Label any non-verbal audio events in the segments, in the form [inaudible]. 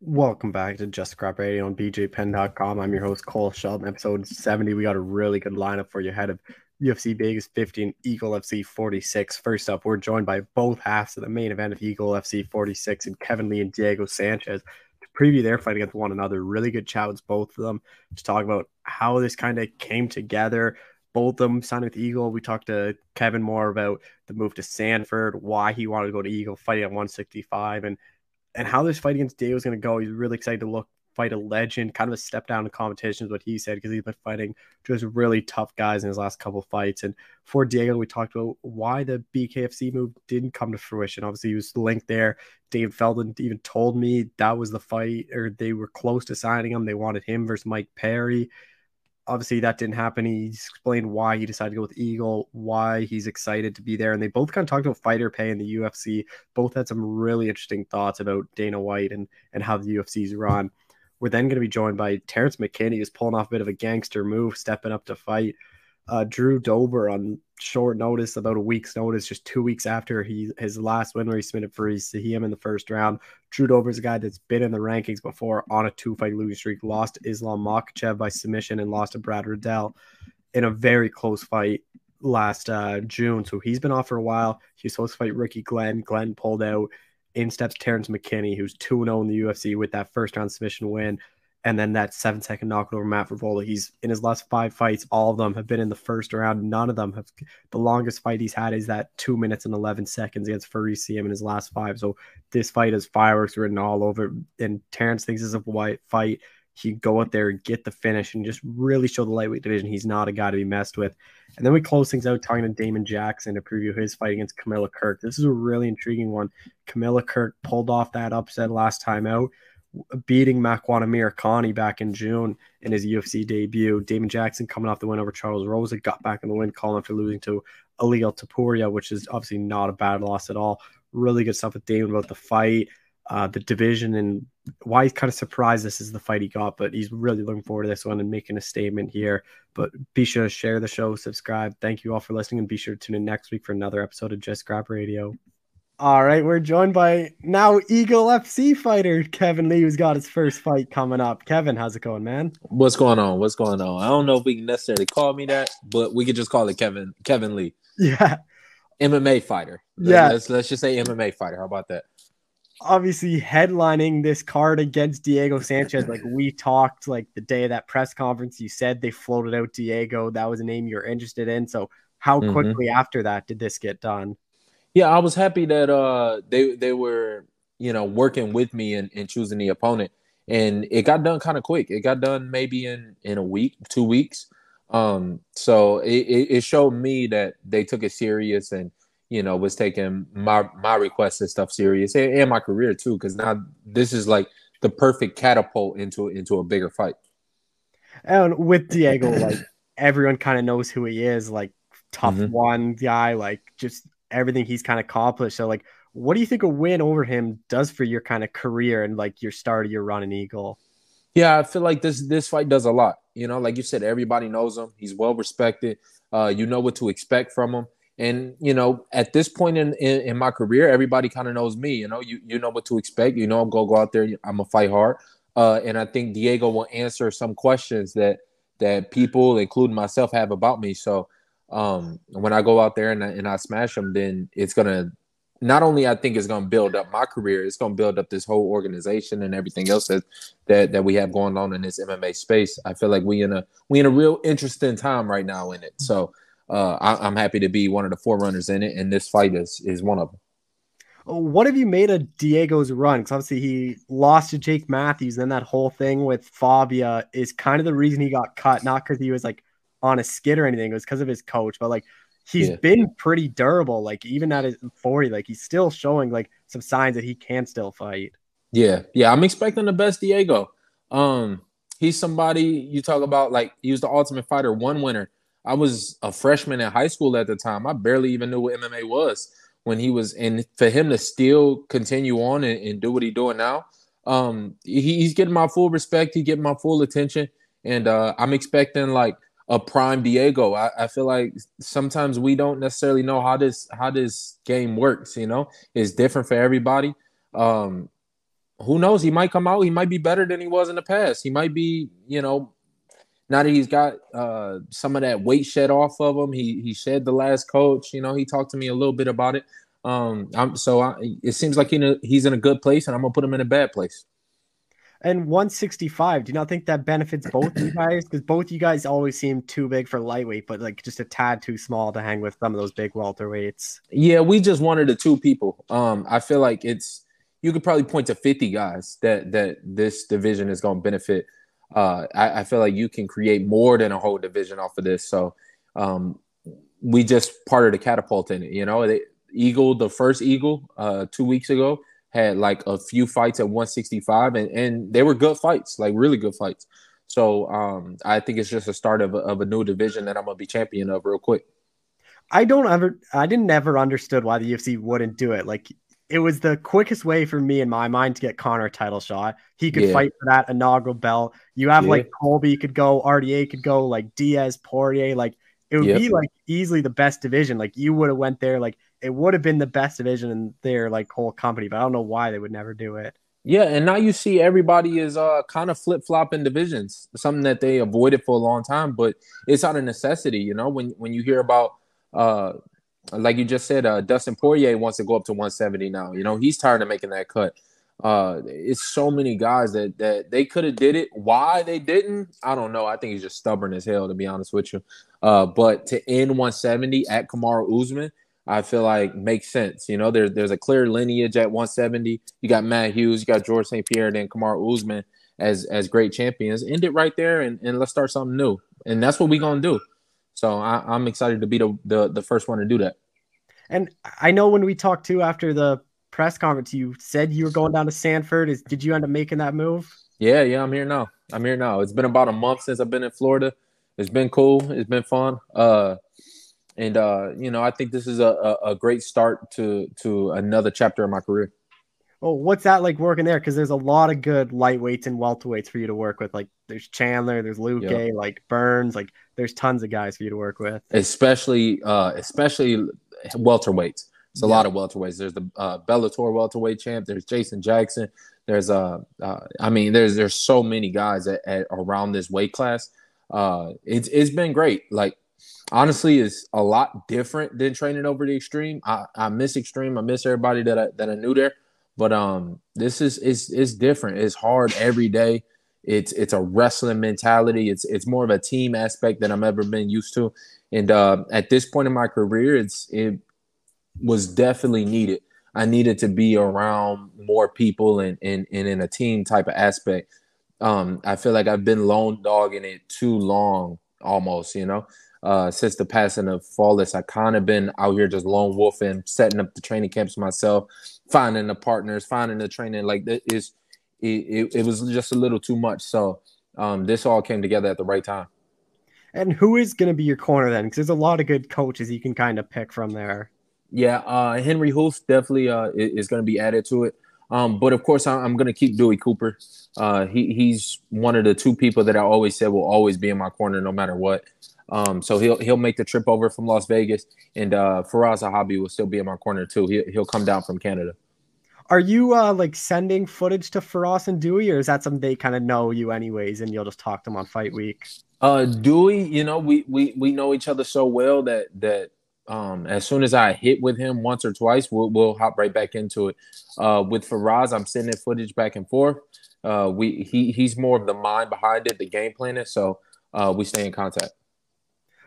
Welcome back to Just Scrap Radio on BJPenn.com. I'm your host, Cole Shelton. Episode 70. We got a really good lineup for you ahead of UFC Vegas 50 and Eagle FC 46. First up, we're joined by both halves of the main event of Eagle FC 46 and Kevin Lee and Diego Sanchez to preview their fight against one another. Really good chats, both of them, to talk about how this kind of came together. Both of them signed with Eagle. We talked to Kevin more about the move to Sanford, why he wanted to go to Eagle, fighting at 165, and and how this fight against Diego was going to go. He's really excited to look fight a legend, kind of a step down in competition is what he said because he's been fighting just really tough guys in his last couple fights. And for Diego, we talked about why the BKFC move didn't come to fruition. Obviously, he was linked there. Dave Feldman even told me that was the fight, or they were close to signing him. They wanted him versus Mike Perry obviously that didn't happen. He explained why he decided to go with Eagle, why he's excited to be there. And they both kind of talked about fighter pay in the UFC. Both had some really interesting thoughts about Dana White and, and how the UFC's run. We're then going to be joined by Terrance McKinney, who's pulling off a bit of a gangster move, stepping up to fight uh, Drew Dober on short notice, about a week's notice, just two weeks after he his last win where he submitted for him in the first round. Drew Dober's a guy that's been in the rankings before on a two fight losing streak, lost Islam Makhachev by submission and lost to Brad Riddell in a very close fight last uh, June. So he's been off for a while. He's supposed to fight Ricky Glenn. Glenn pulled out. In steps Terrance McKinney, who's 2 0 in the UFC with that first round submission win and then that seven second knockout over Matt Frevola. He's in his last five fights, all of them have been in the first round. None of them have. The longest fight he's had is that two minutes and eleven seconds against Fares Ziam in his last five. So this fight is fireworks written all over. And Terrance thinks it's a white fight. He go out there and get the finish and just really show the lightweight division he's not a guy to be messed with. And then we close things out talking to Damon Jackson to preview his fight against Kamuela Kirk. This is a really intriguing one. Kamuela Kirk pulled off that upset last time out beating Makwan Amirkhani back in June in his UFC debut. Damon Jackson coming off the win over Charles Rosa, got back in the win column after losing to Ilia Topuria, which is obviously not a bad loss at all. Really good stuff with Damon about the fight, uh, the division, and why he's kind of surprised this is the fight he got, but he's really looking forward to this one and making a statement here. But be sure to share the show, subscribe. Thank you all for listening, and be sure to tune in next week for another episode of Just Scrap Radio. All right, we're joined by now Eagle FC fighter Kevin Lee, who's got his first fight coming up. Kevin, how's it going, man? What's going on? What's going on? I don't know if we can necessarily call me that, but we could just call it Kevin Kevin Lee. Yeah, MMA fighter. Yeah, let's let's just say MMA fighter. How about that? Obviously, headlining this card against Diego Sanchez. Like we talked, like the day of that press conference, you said they floated out Diego. That was a name you're interested in. So, how mm-hmm. quickly mm-hmm. after that did this get done? Yeah, I was happy that uh they they were you know working with me and, and choosing the opponent, and it got done kind of quick. It got done maybe in in a week, two weeks. Um, so it, it showed me that they took it serious and you know was taking my my requests and stuff serious and, and my career too because now this is like the perfect catapult into into a bigger fight. And with Diego, like everyone kind of knows who he is, like tough mm-hmm. one guy, like just everything he's kind of accomplished. So, like, what do you think a win over him does for your kind of career and like your start of your run in Eagle? Yeah, I feel like this this fight does a lot. You know, like you said, everybody knows him. He's well respected. Uh, you know what to expect from him. And you know, at this point in in, in my career, everybody kind of knows me. You know, you you know what to expect. You know, I'm gonna go out there. I'm gonna fight hard. Uh, and I think Diego will answer some questions that that people, including myself, have about me. So um, when I go out there and I, and I smash them, then it's gonna not only I think it's gonna build up my career, it's gonna build up this whole organization and everything else that that that we have going on in this MMA space. I feel like we in a we in a real interesting time right now in it. So uh, I, am happy to be one of the forerunners in it, and this fight is is one of them. What have you made of Diego's run? Because obviously he lost to Jake Matthews, and that whole thing with Fabia is kind of the reason he got cut, not because he was like on a skid or anything. It was because of his coach, but like he's yeah. been pretty durable. Like even at his 40, like he's still showing like some signs that he can still fight. Yeah, yeah. I'm expecting the best Diego. Um, he's somebody you talk about like he was the ultimate fighter, one winner. I was a freshman in high school at the time. I barely even knew what MMA was when he was and for him to still continue on and, and do what he's doing now. Um, he, he's getting my full respect, he's getting my full attention. And uh, I'm expecting like a prime Diego. I, I feel like sometimes we don't necessarily know how this how this game works. You know, it's different for everybody. Um, who knows? He might come out. He might be better than he was in the past. He might be, you know, now that he's got uh, some of that weight shed off of him. He he shed the last coach. You know, he talked to me a little bit about it. Um, I'm, so I, it seems like he, he's in a good place, and I'm gonna put him in a bad place. And 165, do you not think that benefits both you [clears throat] guys? Because both you guys always seem too big for lightweight, but like just a tad too small to hang with some of those big welterweights. Yeah, we just wanted the two people. Um, I feel like it's you could probably point to 50 guys that that this division is going to benefit. Uh, I, I, feel like you can create more than a whole division off of this. So um, we just part of the catapult in it. You know, the Eagle, the first Eagle, uh, two weeks ago had like a few fights at 165, and and they were good fights, like really good fights. So um, I think it's just a start of a, of a new division that I'm gonna be champion of real quick. I don't ever, I didn't ever understood why the UFC wouldn't do it. Like it was the quickest way for me in my mind to get Conor a title shot. He could yeah. fight for that inaugural belt. You have yeah. like Colby could go, RDA could go, like Diaz, Poirier. Like it would yep. be like easily the best division. Like you would have went there. Like it would have been the best division in their like whole company. But I don't know why they would never do it. Yeah, and now you see everybody is uh kind of flip flopping divisions, something that they avoided for a long time, but it's out of necessity. You know, when when you hear about uh like you just said, uh, Dustin Poirier wants to go up to 170 now. You know, he's tired of making that cut. Uh, it's so many guys that that they could have did it. Why they didn't, I don't know. I think he's just stubborn as hell, to be honest with you. Uh, but to end 170 at Kamaru Usman, I feel like makes sense. You know, there's there's a clear lineage at 170. You got Matt Hughes, you got George St. Pierre, then Kamaru Usman as as great champions. End it right there, and, and let's start something new. And that's what we're gonna do. So I, am excited to be the, the the first one to do that. And I know when we talked to after the press conference, you said you were going down to Sanford. Is did you end up making that move? Yeah, yeah, I'm here now. I'm here now. It's been about a month since I've been in Florida. It's been cool. It's been fun. Uh, and uh, you know, I think this is a, a, great start to to another chapter of my career. Oh, what's that like working there? Because there's a lot of good lightweights and welterweights for you to work with. Like there's Chandler, there's Luke, yep. like Burns, like there's tons of guys for you to work with. Especially, uh, especially welterweights. It's a lot of welterweights. There's the uh, Bellator welterweight champ. There's Jason Jackson. There's uh, uh I mean, there's there's so many guys at, at around this weight class. Uh, it's it's been great. Like honestly, is a lot different than training over the extreme. I, I miss extreme. I miss everybody that I that I knew there. But um, this is it's it's different. It's hard every day. It's it's a wrestling mentality. It's it's more of a team aspect than I've ever been used to. And uh, at this point in my career, it's it was definitely needed. I needed to be around more people and and, and in a team type of aspect. Um, I feel like I've been lone dogging it too long, almost. You know, uh, since the passing of Follis, I kind of been out here just lone wolfing, setting up the training camps myself, finding the partners, finding the training. Like it is, it, it, it was just a little too much. So um, this all came together at the right time. And who is going to be your corner then? Because there's a lot of good coaches you can kind of pick from there. Yeah, uh, Henri Hooft definitely uh, is going to be added to it. Um, but of course, I'm going to keep Dewey Cooper. Uh, he, he's one of the two people that I always said will always be in my corner no matter what. Um, so he'll he'll make the trip over from Las Vegas, and uh, Firas Zahabi will still be in my corner too. He, he'll come down from Canada. Are you uh, like sending footage to Firas and Dewey, or is that something they kind of know you anyways, and you'll just talk to them on fight week? Uh, Dewey, you know, we we we know each other so well that that um, as soon as I hit with him once or twice, we'll we'll hop right back into it. Uh, with Firas, I'm sending footage back and forth. Uh, we he he's more of the mind behind it, the game planner. So uh, we stay in contact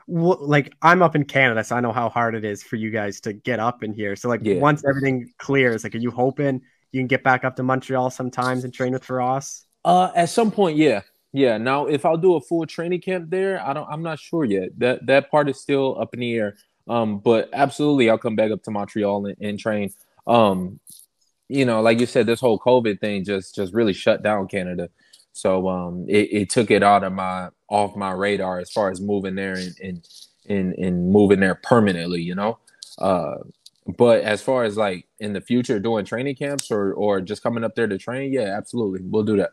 like I'm up in Canada, so I know how hard it is for you guys to get up in here. So like yeah. once everything clears, like are you hoping you can get back up to Montreal sometimes and train with Firas? Uh, at some point, yeah, yeah. Now, if I'll do a full training camp there, I don't. I'm not sure yet. That that part is still up in the air. Um, but absolutely, I'll come back up to Montreal and, and train. Um, you know, like you said, this whole COVID thing just just really shut down Canada. So um, it, it took it out of my off my radar as far as moving there and and and, and moving there permanently, you know. Uh, but as far as like in the future doing training camps or or just coming up there to train, yeah, absolutely, we'll do that.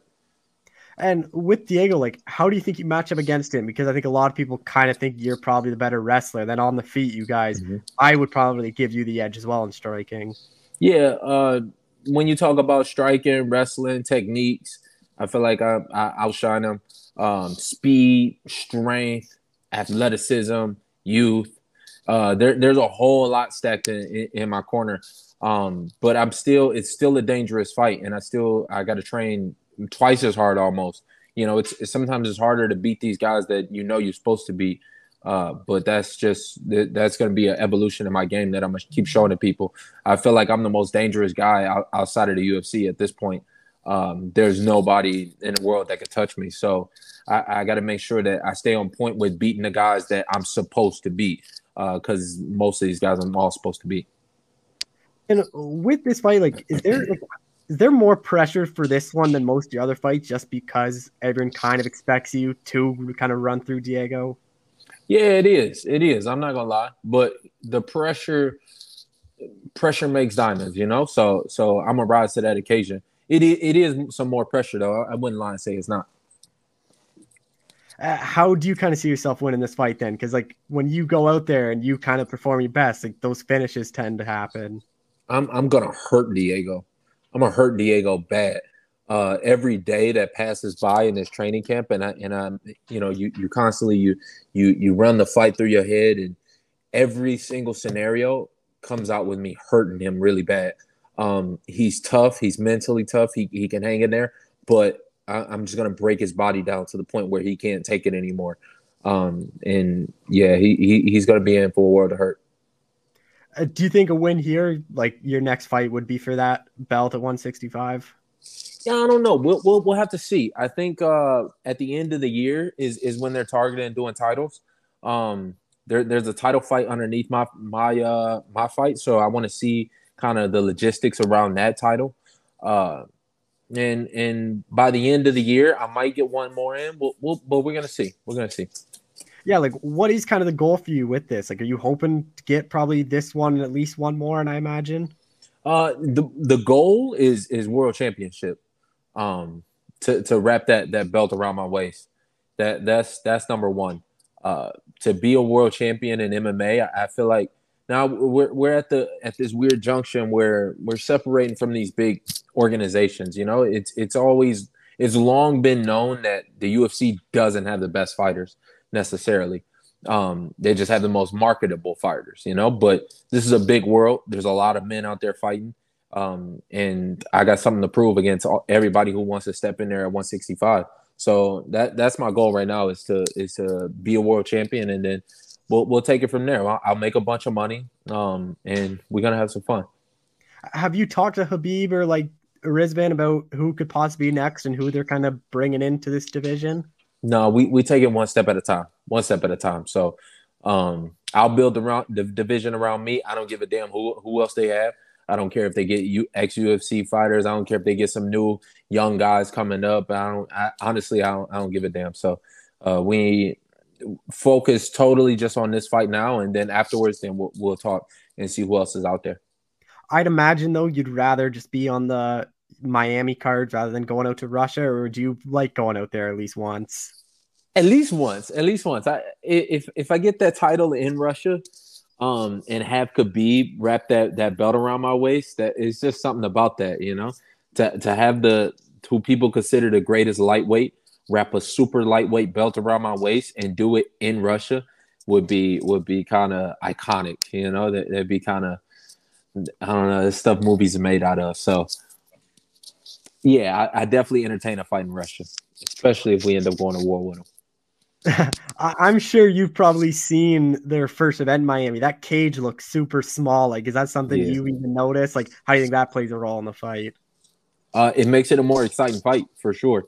And with Diego, like, how do you think you match up against him? Because I think a lot of people kind of think you're probably the better wrestler. Then on the feet, you guys, mm-hmm. I would probably give you the edge as well in striking. Yeah, uh, when you talk about striking, wrestling techniques, I feel like I, I outshine him. Um, speed, strength, athleticism, youth. Uh, there, there's a whole lot stacked in, in, in my corner. Um, but I'm still, it's still a dangerous fight, and I still, I got to train twice as hard almost. You know, it's, it's, sometimes it's harder to beat these guys that you know you're supposed to beat. Uh, but that's just that's going to be an evolution in my game that I'm gonna keep showing to people. I feel like I'm the most dangerous guy outside of the UFC at this point. Um, there's nobody in the world that could touch me. So I, I got to make sure that I stay on point with beating the guys that I'm supposed to beat. Because uh, most of these guys I'm all supposed to beat. And with this fight, like, is there like, is there more pressure for this one than most of the other fights, just because everyone kind of expects you to kind of run through Diego? Yeah, it is. It is. I'm not gonna lie, but the pressure, pressure makes diamonds. You know, so so I'm gonna rise to that occasion. It it is some more pressure though. I wouldn't lie and say it's not. Uh, how do you kind of see yourself winning this fight then? Because like when you go out there and you kind of perform your best, like those finishes tend to happen. I'm I'm gonna hurt Diego. I'm gonna hurt Diego bad. Uh, every day that passes by in this training camp, and I and I'm you know you you constantly you you you run the fight through your head, and every single scenario comes out with me hurting him really bad. Um, he's tough. He's mentally tough. He he can hang in there, but I, am just gonna break his body down to the point where he can't take it anymore. Um, and yeah, he, he he's gonna be in for a world of hurt. Uh, do you think a win here, like your next fight, would be for that belt at 165? Yeah, I don't know. We'll we'll, we'll have to see. I think uh, at the end of the year is is when they're targeting doing titles. Um, there, there's a title fight underneath my my uh my fight, so I want to see kind of the logistics around that title. Uh, and and by the end of the year, I might get one more in. We'll, we'll, but we're gonna see. We're gonna see yeah, like what is kind of the goal for you with this? Like, are you hoping to get probably this one and at least one more? And I imagine. Uh, the the goal is is world championship. Um, to to wrap that that belt around my waist. That that's that's number one. Uh, to be a world champion in MMA, I, I feel like now we're we're at the at this weird junction where we're separating from these big organizations. You know, it's it's always it's long been known that the UFC doesn't have the best fighters necessarily. Um, they just have the most marketable fighters, you know. But this is a big world. There's a lot of men out there fighting, um, and I got something to prove against all, everybody who wants to step in there at 165. So that that's my goal right now is to is to be a world champion, and then we'll we'll take it from there. I'll, I'll make a bunch of money, um, and we're gonna have some fun. Have you talked to Khabib or like Rizvan about who could possibly be next and who they're kind of bringing into this division? No, we, we take it one step at a time, one step at a time. So um, I'll build around the division around me. I don't give a damn who who else they have. I don't care if they get U, ex UFC fighters. I don't care if they get some new young guys coming up. I don't. I, honestly, I don't. I don't give a damn. So uh, we focus totally just on this fight now, and then afterwards, then we'll, we'll talk and see who else is out there. I'd imagine though you'd rather just be on the Miami cards rather than going out to Russia, or do you like going out there at least once? At least once, at least once. I if if I get that title in Russia, um, and have Khabib wrap that that belt around my waist, that is just something about that, you know. To to have the who people consider the greatest lightweight wrap a super lightweight belt around my waist and do it in Russia would be would be kind of iconic, you know. That that'd be kind of I don't know, the stuff movies are made out of. So yeah, I, I, definitely entertain a fight in Russia, especially if we end up going to war with them. [laughs] I'm sure you've probably seen their first event in Miami. That cage looks super small. Like, is that something yeah. you even notice? Like, how do you think that plays a role in the fight? Uh, it makes it a more exciting fight for sure.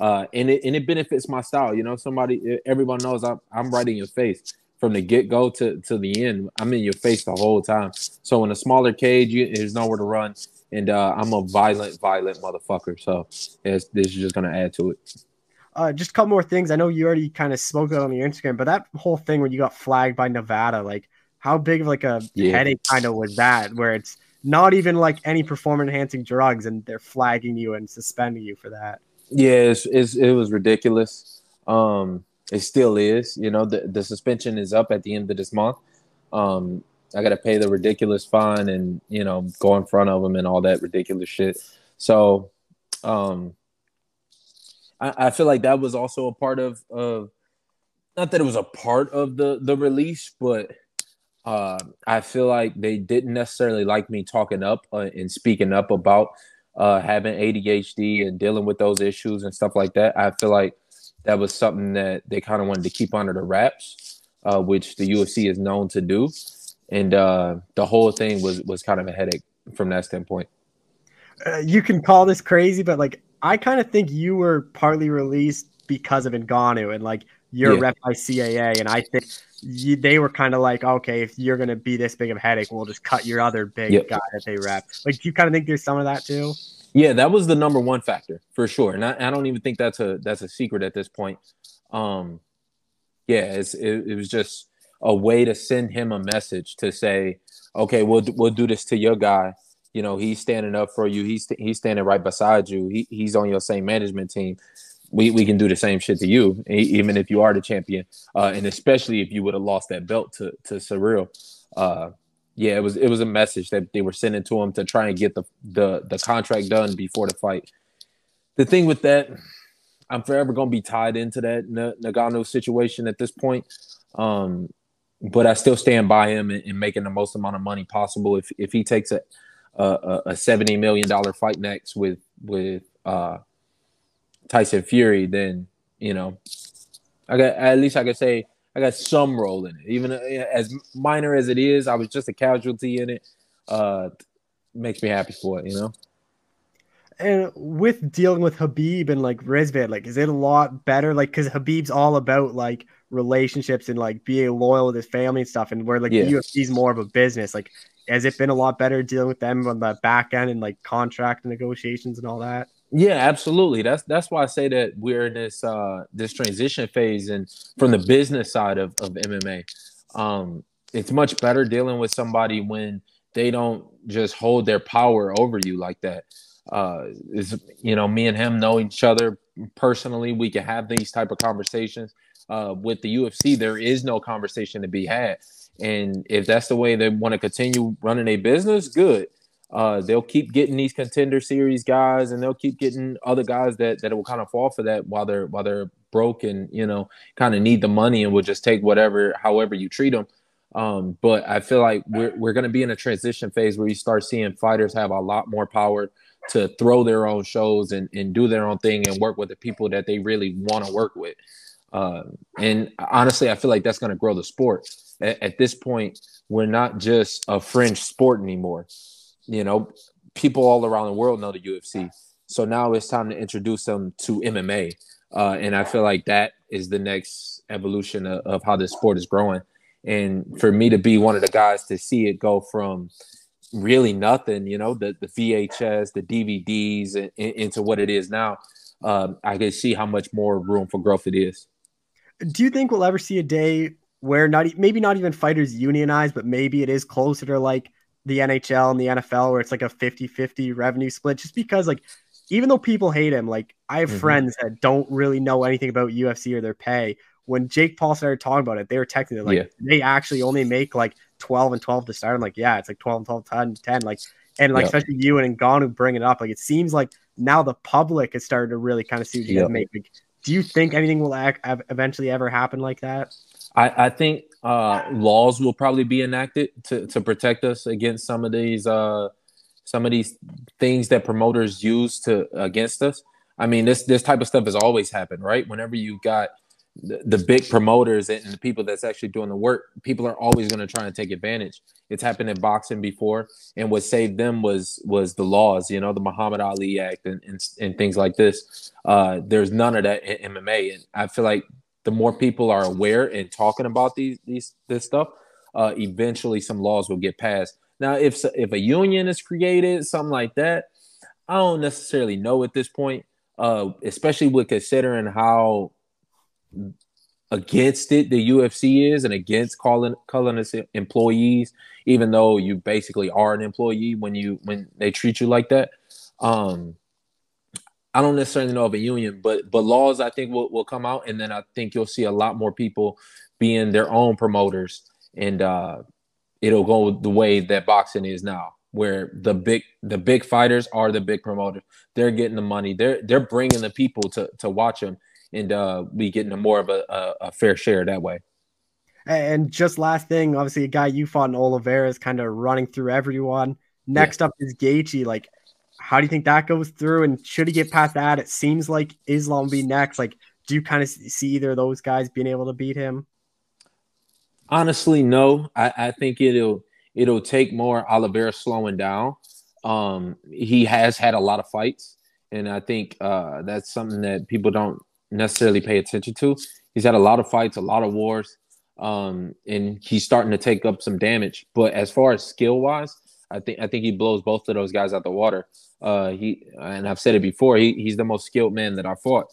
Uh, and it and it benefits my style. You know, somebody, everyone knows I'm I'm right in your face from the get go to to the end. I'm in your face the whole time. So in a smaller cage, you, there's nowhere to run and uh, I'm a violent, violent motherfucker. So this is just gonna add to it. Uh, just a couple more things. I know you already kind of spoke out on your Instagram, but that whole thing when you got flagged by Nevada, like how big of like a yeah. headache kind of was that? Where it's not even like any performance enhancing drugs, and they're flagging you and suspending you for that. Yeah, it's, it's, it was ridiculous. Um, it still is. You know, the the suspension is up at the end of this month. Um, I got to pay the ridiculous fine and you know go in front of them and all that ridiculous shit. So, um, I, I feel like that was also a part of of not that it was a part of the the release, but uh, I feel like they didn't necessarily like me talking up uh, and speaking up about uh, having ADHD and dealing with those issues and stuff like that. I feel like that was something that they kind of wanted to keep under the wraps, uh, which the UFC is known to do, and uh, the whole thing was was kind of a headache from that standpoint. Uh, you can call this crazy, but like I kind of think you were partly released because of Ngannou and like you're yeah. rep by CAA, and I think you, they were kind of like, okay, if you're gonna be this big of a headache, we'll just cut your other big yep. guy that they rep. Like, do you kind of think there's some of that too? Yeah, that was the number one factor for sure, and I, I don't even think that's a that's a secret at this point. Um, yeah, it, it was just a way to send him a message to say, okay, we'll we'll do this to your guy, you know, he's standing up for you. He's he's standing right beside you. He, he's on your same management team. We, we can do the same shit to you, even if you are the champion, uh, and especially if you would have lost that belt to to Ciryl. Uh, yeah, it was it was a message that they were sending to him to try and get the the the contract done before the fight. The thing with that, I'm forever gonna be tied into that Ngannou situation at this point. Um, but I still stand by him in, making the most amount of money possible. If if he takes a a, a seventy million dollar fight next with with uh, Tyson Fury, then you know, I got at least I could say I got some role in it, even uh, as minor as it is. I was just a casualty in it. Uh, makes me happy for it, you know. And with dealing with Khabib and like Rizvan, like, is it a lot better? Like, because Khabib's all about like relationships and like being loyal with his family and stuff, and where like yeah. the UFC's more of a business. Like, has it been a lot better dealing with them on the back end and like contract negotiations and all that? Yeah, absolutely. That's that's why I say that we're in this uh this transition phase and from the business side of, of MMA. Um it's much better dealing with somebody when they don't just hold their power over you like that. Uh is you know, me and him know each other personally. We can have these type of conversations. Uh with the UFC, there is no conversation to be had. And if that's the way they want to continue running a business, good. Uh, they'll keep getting these contender series guys, and they'll keep getting other guys that that will kind of fall for that while they're while they're broke and you know kind of need the money and will just take whatever however you treat them. Um, but I feel like we're we're going to be in a transition phase where you start seeing fighters have a lot more power to throw their own shows and, and do their own thing and work with the people that they really want to work with. Uh, and honestly, I feel like that's going to grow the sport at, at this point, we're not just a fringe sport anymore. You know, people all around the world know the UFC. So now it's time to introduce them to MMA. Uh, and I feel like that is the next evolution of, of how this sport is growing. And for me to be one of the guys to see it go from really nothing, you know, the, the VHS, the DVDs, and, and, into what it is now, um, I can see how much more room for growth it is. Do you think we'll ever see a day where not maybe not even fighters unionize, but maybe it is closer to like the NHL and the NFL where it's like a 50-50 revenue split just because like even though people hate him, like I have mm-hmm. friends that don't really know anything about UFC or their pay. When Jake Paul started talking about it, they were texting it like yeah. they actually only make like 12 and 12 to start. I'm like, yeah, it's like 12 and 12, 10, 10. Like, and like, especially you and Ngannou bring it up. Like, it seems like now the public is starting to really kind of see what you make. Like, do you think anything will ac- eventually ever happen like that? I, I think uh, laws will probably be enacted to, to protect us against some of these uh, some of these things that promoters use to against us. I mean, this this type of stuff has always happened, right? Whenever you've got the, the big promoters and the people that's actually doing the work, people are always going to try and take advantage. It's happened in boxing before, and what saved them was was the laws, you know, the Muhammad Ali Act and and, and things like this. Uh, there's none of that in MMA, and I feel like the more people are aware and talking about these these this stuff, uh, eventually some laws will get passed. Now, if if a union is created, something like that, I don't necessarily know at this point. Uh, especially with considering how against it the UFC is and against calling calling us employees, even though you basically are an employee when you when they treat you like that. Um, I don't necessarily know of a union, but but laws I think will, will come out, and then I think you'll see a lot more people being their own promoters, and uh, it'll go the way that boxing is now, where the big the big fighters are the big promoters. They're getting the money. They're they're bringing the people to to watch them, and uh, we getting a more of a, a, a fair share that way. And just last thing, obviously, a guy you fought in Oliveira is kind of running through everyone. Next yeah. up is Gaethje. Like, how do you think that goes through? And should he get past that? It seems like Islam will be next. Like, do you kind of see either of those guys being able to beat him? Honestly, no. I, I think it'll it'll take more Oliveira slowing down. Um, he has had a lot of fights, and I think uh, that's something that people don't necessarily pay attention to. He's had a lot of fights, a lot of wars, um, and he's starting to take up some damage. But as far as skill wise, I think I think he blows both of those guys out the water. Uh, he and I've said it before. He, he's the most skilled man that I fought.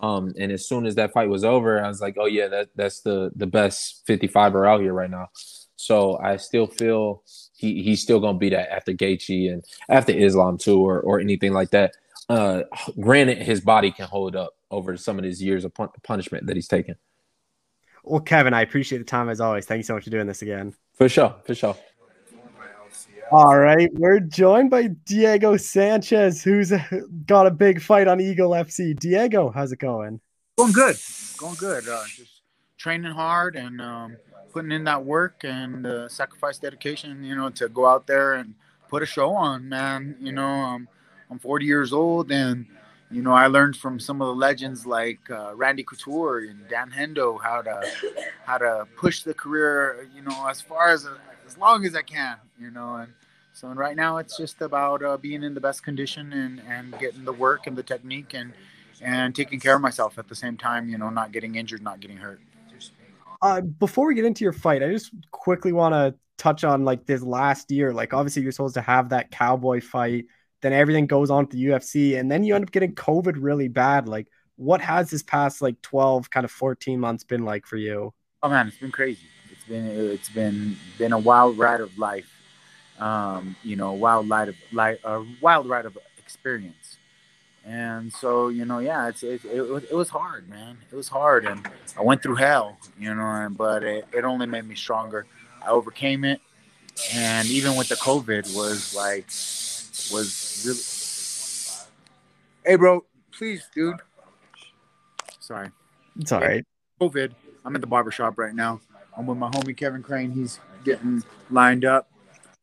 Um, and as soon as that fight was over, I was like, oh yeah, that that's the the best 55er out here right now. So I still feel he he's still gonna be that after Gaethje and after Islam too, or or anything like that. Uh, granted, his body can hold up over some of his years of pun- punishment that he's taken. Well, Kevin, I appreciate the time as always. Thank you so much for doing this again. For sure, for sure. All right, we're joined by Diego Sanchez, who's [laughs] got a big fight on Eagle FC. Diego, how's it going? Going good, going good. Uh, just training hard and um, putting in that work and uh, sacrifice, dedication. You know, to go out there and put a show on, man. You know, um, I'm 40 years old, and you know, I learned from some of the legends like uh, Randy Couture and Dan Hendo how to how to push the career. You know, as far as as long as I can. You know, and so right now it's just about uh, being in the best condition and, and getting the work and the technique and and taking care of myself at the same time. You know, not getting injured, not getting hurt. Uh, before we get into your fight, I just quickly want to touch on like this last year. Like obviously you're supposed to have that cowboy fight, then everything goes on to the UFC, and then you end up getting COVID really bad. Like what has this past like 12 kind of 14 months been like for you? Oh man, it's been crazy. It's been it's been been a wild ride of life um, you know, wild light of light, a wild ride of experience. And so, you know, yeah, it's it, it, it, was hard, man. It was hard, and I went through hell, you know, but it, it only made me stronger. I overcame it, and even with the COVID, was like, was really. Hey, bro, please, dude. Sorry. It's all right. COVID. I'm at the barbershop right now. I'm with my homie Kevin Crane. He's getting lined up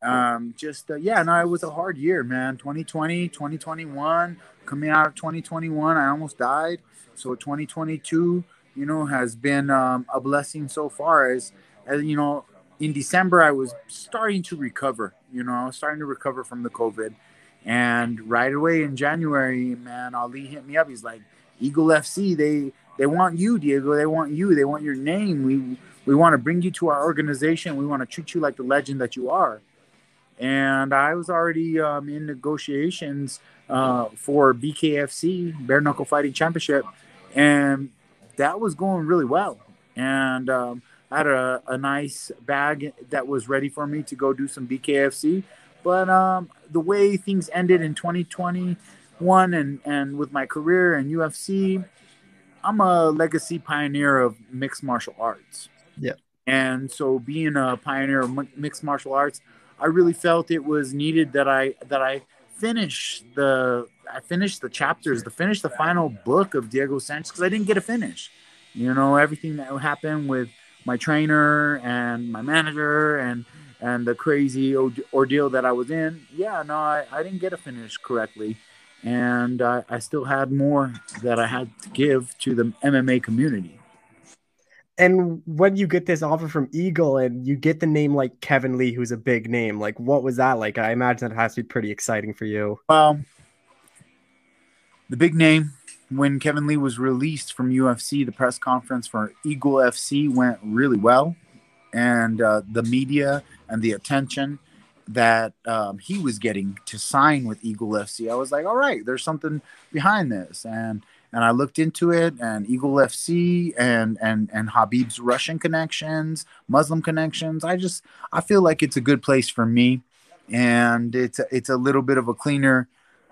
um, just uh, yeah, no, it was a hard year, man. 2020, 2021, coming out of 2021, I almost died. So 2022, you know, has been um, a blessing so far. As as you know, in December I was starting to recover. You know, I was starting to recover from the COVID, and right away in January, man, Ali hit me up. He's like, Eagle FC, they they want you, Diego. They want you. They want your name. We we want to bring you to our organization. We want to treat you like the legend that you are and I was already um, in negotiations uh, for BKFC Bare Knuckle Fighting Championship, and that was going really well. And um, I had a, a, nice bag that was ready for me to go do some BKFC. But um, the way things ended in 2021 and, and with my career in UFC, I'm a legacy pioneer of mixed martial arts. And so being a pioneer of mixed martial arts, I really felt it was needed that I that I finish the I finished the chapters, to finish the final book of Diego Sanchez because I didn't get a finish. You know, everything that happened with my trainer and my manager and and the crazy ordeal that I was in. Yeah, no, I, I didn't get a finish correctly. And I, I still had more that I had to give to the MMA community and when you get this offer from Eagle and you get the name like Kevin Lee, who's a big name, like what was that like? I imagine it has to be pretty exciting for you. Well, the big name when Kevin Lee was released from UFC, the press conference for Eagle FC went really well, and uh, the media and the attention that um, he was getting to sign with Eagle FC, I was like, all right, there's something behind this, and and I looked into it and Eagle FC and and and Khabib's Russian connections, Muslim connections. I just I feel like it's a good place for me, and it's a, it's a little bit of a cleaner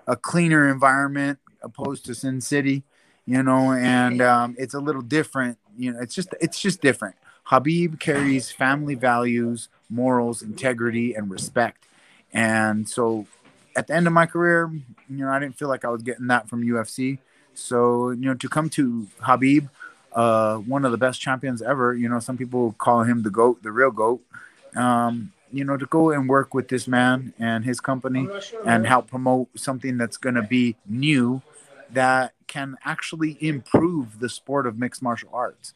a cleaner environment opposed to Sin City, you know, and um, it's a little different. You know, it's just it's just different. Khabib carries family values, morals, integrity, and respect. And so at the end of my career, you know, I didn't feel like I was getting that from UFC. So, you know, to come to Khabib, uh, one of the best champions ever, you know, some people call him the GOAT, the real GOAT. Um, you know, to go and work with this man and his company and help promote something that's going to be new that can actually improve the sport of mixed martial arts.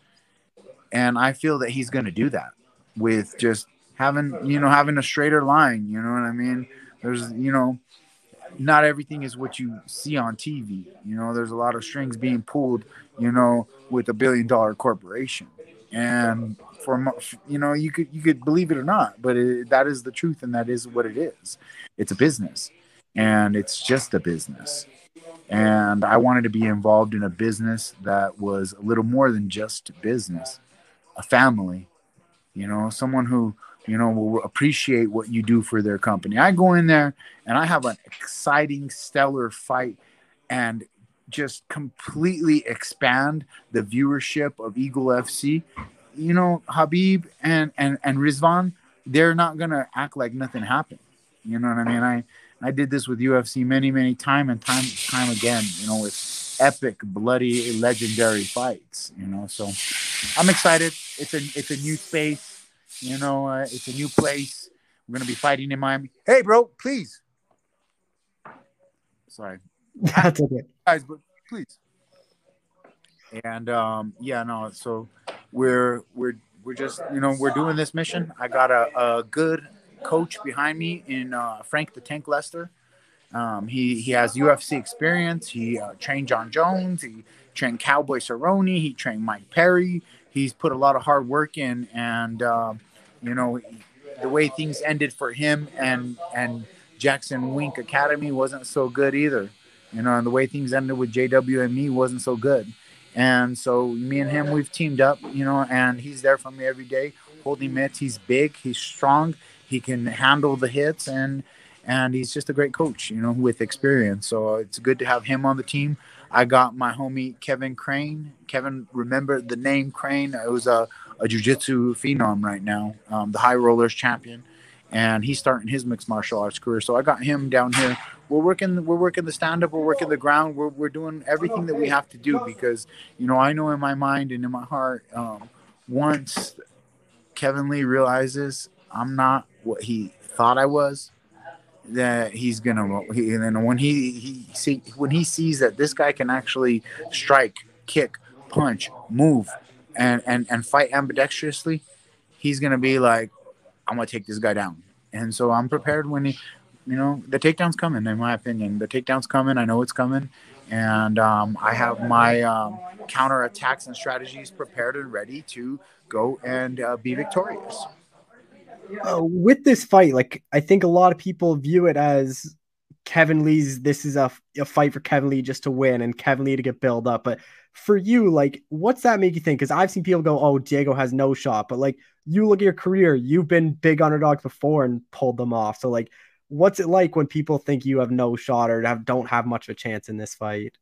And I feel that he's going to do that with just having, you know, having a straighter line. You know what I mean? There's, you know, not everything is what you see on TV. You know, there's a lot of strings being pulled, you know, with a billion dollar corporation. And for you know you could you could believe it or not but it, that is the truth and that is what it is it's a business and it's just a business and i wanted to be involved in a business that was a little more than just business a family you know someone who you know will appreciate what you do for their company i go in there and i have an exciting stellar fight and just completely expand the viewership of Eagle FC you know, Khabib and and and Rizvan, they're not gonna act like nothing happened. You know what I mean? I I did this with UFC many many time and time time again. You know, with epic, bloody, legendary fights. You know, so I'm excited. It's a it's a new space. You know, uh, it's a new place. We're gonna be fighting in Miami. Hey, bro, please. Sorry. [laughs] That's okay. Guys, but please. And um, yeah, no. So we're we're we're just you know we're doing this mission. I got a, a good coach behind me in uh, Frank the Tank Lester. Um, he he has UFC experience. He uh, trained Jon Jones. He trained Cowboy Cerrone. He trained Mike Perry. He's put a lot of hard work in, and uh, you know the way things ended for him and and Jackson Wink Academy wasn't so good either. You know, and the way things ended with JW and me wasn't so good. And so me and him, we've teamed up, you know, and he's there for me every day, holding mitts. He's big, he's strong, he can handle the hits, and and he's just a great coach, you know, with experience. So it's good to have him on the team. I got my homie Kevin Crane. Kevin, remember the name Crane? It was a, a jiu-jitsu phenom right now, um, the high rollers champion, and he's starting his mixed martial arts career. So I got him down here we're working we're working the stand up we're working the ground we're, we're doing everything that we have to do because you know i know in my mind and in my heart um, once kevin lee realizes i'm not what he thought i was that he's gonna he, and then when he he see when he sees that this guy can actually strike kick punch move and and and fight ambidextrously he's gonna be like i'm gonna take this guy down and so i'm prepared when he you know, the takedown's coming, in my opinion. The takedown's coming. I know it's coming. And um, I have my um, counter attacks and strategies prepared and ready to go and uh, be victorious. Uh, with this fight, like, I think a lot of people view it as Kevin Lee's, this is a, a fight for Kevin Lee just to win and Kevin Lee to get built up. But for you, like, what's that make you think? Because I've seen people go, oh, Diego has no shot. But, like, you look at your career, you've been big underdogs before and pulled them off. So, like, what's it like when people think you have no shot or have, don't have much of a chance in this fight?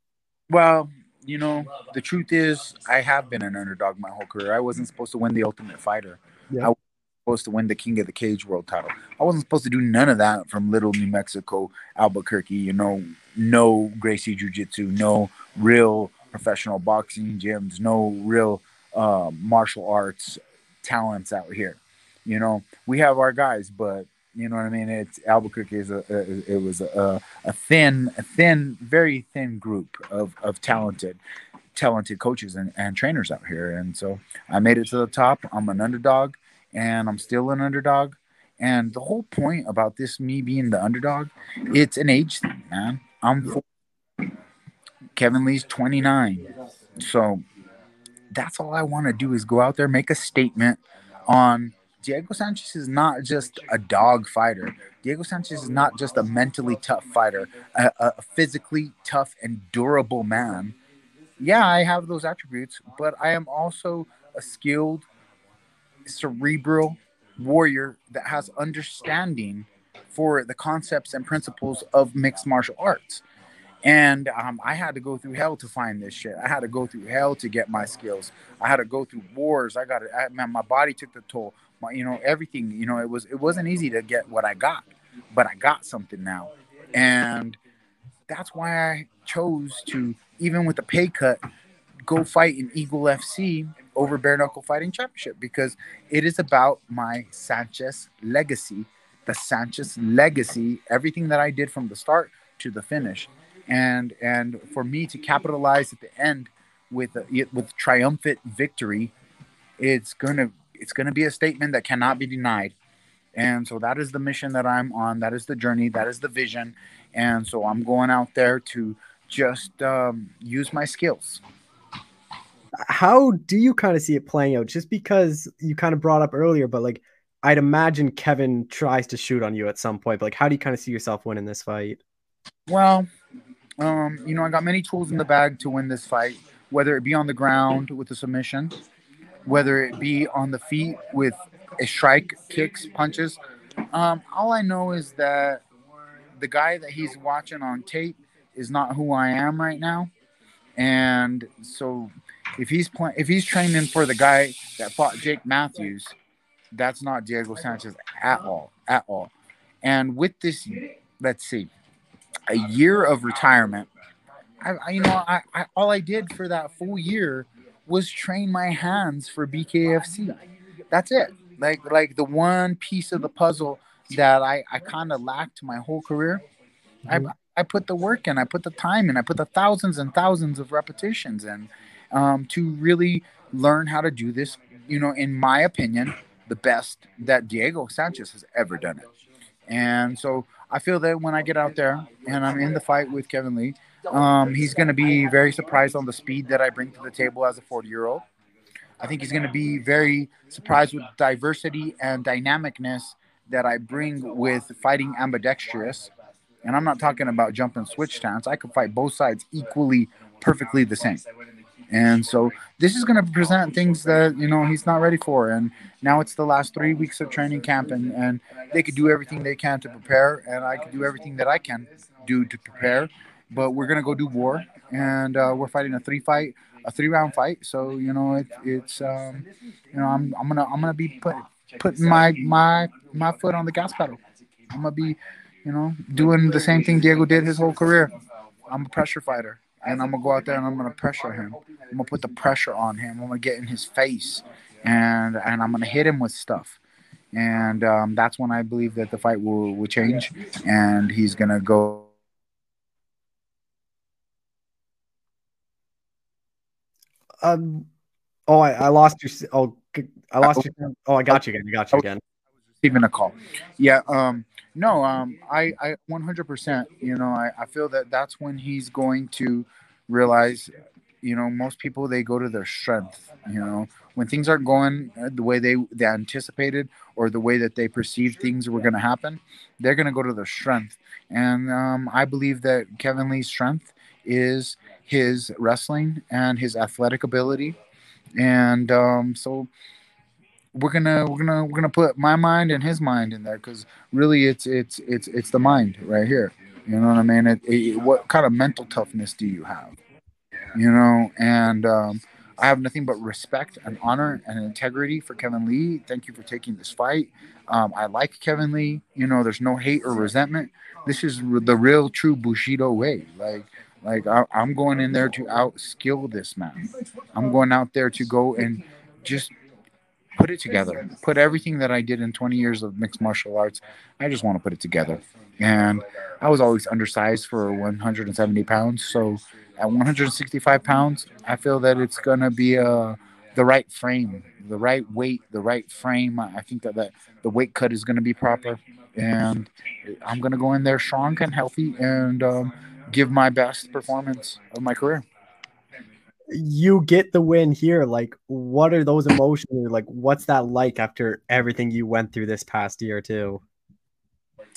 Well, you know, the truth is, I have been an underdog my whole career. I wasn't supposed to win the Ultimate Fighter. Yeah. I was supposed to win the King of the Cage world title. I wasn't supposed to do none of that from Little New Mexico, Albuquerque. You know, no Gracie Jiu Jitsu, no real professional boxing gyms, no real uh, martial arts talents out here. You know, we have our guys, but you know what I mean? It's Albuquerque is a, a it was a, a thin, a thin, very thin group of of talented, talented coaches and, and trainers out here. And so I made it to the top. I'm an underdog, and I'm still an underdog. And the whole point about this me being the underdog, it's an age thing, man. I'm. Kevin Lee's 29, so that's all I want to do is go out there, make a statement on Diego Sanchez is not just a dog fighter. Diego Sanchez is not just a mentally tough fighter, a, a, physically tough and durable man. Yeah, I have those attributes, but I am also a skilled, cerebral warrior that has understanding for the concepts and principles of mixed martial arts. And um, I had to go through hell to find this shit. I had to go through hell to get my skills. I had to go through wars. I got it. Man, my body took the toll. My, you know, everything. You know, it was it wasn't easy to get what I got, but I got something now, and that's why I chose to, even with the pay cut, go fight in Eagle FC over Bare Knuckle Fighting Championship because it is about my Sanchez legacy, the Sanchez legacy, everything that I did from the start to the finish, and and for me to capitalize at the end with a, with triumphant victory, it's gonna it's gonna be a statement that cannot be denied. And so that is the mission that I'm on. That is the journey. That is the vision. And so I'm going out there to just um, use my skills how do you kind of see it playing out? Just because you kind of brought up earlier, but like I'd imagine Kevin tries to shoot on you at some point. But like, how do you kind of see yourself winning this fight? Well, um, you know, I got many tools in the bag to win this fight, whether it be on the ground with a submission, whether it be on the feet with a strike, kicks, punches. Um, all I know is that the guy that he's watching on tape is not who I am right now. And so if he's playing, if he's training for the guy that fought Jake Matthews, that's not Diego Sanchez at all, at all. And with this, let's see, a year of retirement, I, I you know, I, I all I did for that full year was train my hands for BKFC. That's it. Like like the one piece of the puzzle that I I kind of lacked my whole career. Mm-hmm. I I put the work in, I put the time in, I put the thousands and thousands of repetitions in um, to really learn how to do this. You know, in my opinion, the best that Diego Sanchez has ever done it. And so I feel that when I get out there and I'm in the fight with Kevin Lee, um, he's going to be very surprised on the speed that I bring to the table as a 40 year old. I think he's going to be very surprised with diversity and dynamicness that I bring with fighting ambidextrous. And I'm not talking about jump and switch stance. I can fight both sides equally, perfectly the same. And so this is going to present things that you know he's not ready for. And now it's the last three weeks of training camp, and and they could do everything they can to prepare, and I could do everything that I can do to prepare. But we're gonna go do war, and uh, we're fighting a three fight, a three round fight. So you know it, it's um, you know I'm I'm gonna I'm gonna be put, putting my my my foot on the gas pedal. I'm gonna be you know doing the same thing Diego did his whole career. I'm a pressure fighter and I'm gonna go out there and I'm gonna pressure him. I'm gonna put the pressure on him. I'm gonna get in his face, and and I'm gonna hit him with stuff, and um, that's when I believe that the fight will will change, and he's gonna go. Um. Oh, I, I lost you. Oh, I lost you. Oh, I got you again. I got you again. Receiving a call. Yeah. Um. No, um, I, I 100%, you know, I, I feel that that's when he's going to realize, you know, most people, they go to their strength, you know, when things aren't going uh, the way they, they anticipated or the way that they perceived things were going to happen, they're going to go to their strength. And um, I believe that Kevin Lee's strength is his wrestling and his athletic ability. And um, so, we're gonna we're gonna we're gonna put my mind and his mind in there because really it's it's it's it's the mind right here. You know what i mean? It, it, what kind of mental toughness do you have? You know and um, i have nothing but respect and honor and integrity for kevin lee. Thank you for taking this fight. Um, i like kevin lee. You know there's no hate or resentment. This is the real true bushido way. Like like I, i'm going in there to outskill this man. I'm going out there to go and just put it together. Put everything that I did in 20 years of mixed martial arts. I just want to put it together. And I was always undersized for 170 pounds. So at 165 pounds, I feel that it's going to be uh, the right frame, the right weight, the right frame. I think that, that the weight cut is going to be proper. And I'm going to go in there strong and healthy and um, give my best performance of my career you get the win here like what are those emotions like what's that like after everything you went through this past year too?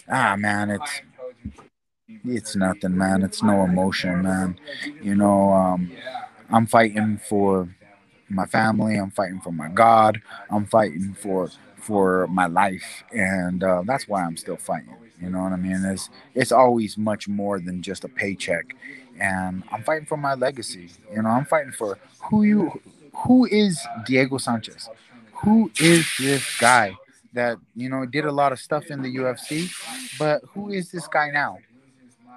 Ah man it's it's nothing man. It's no emotion man. You know um i'm fighting for my family. I'm fighting for my god. I'm fighting for for my life. And uh, that's why i'm still fighting. You know what i mean? It's it's always much more than just a paycheck and I'm fighting for my legacy. You know, I'm fighting for who you, who is Diego Sanchez, who is this guy that you know did a lot of stuff in the UFC, but who is this guy now?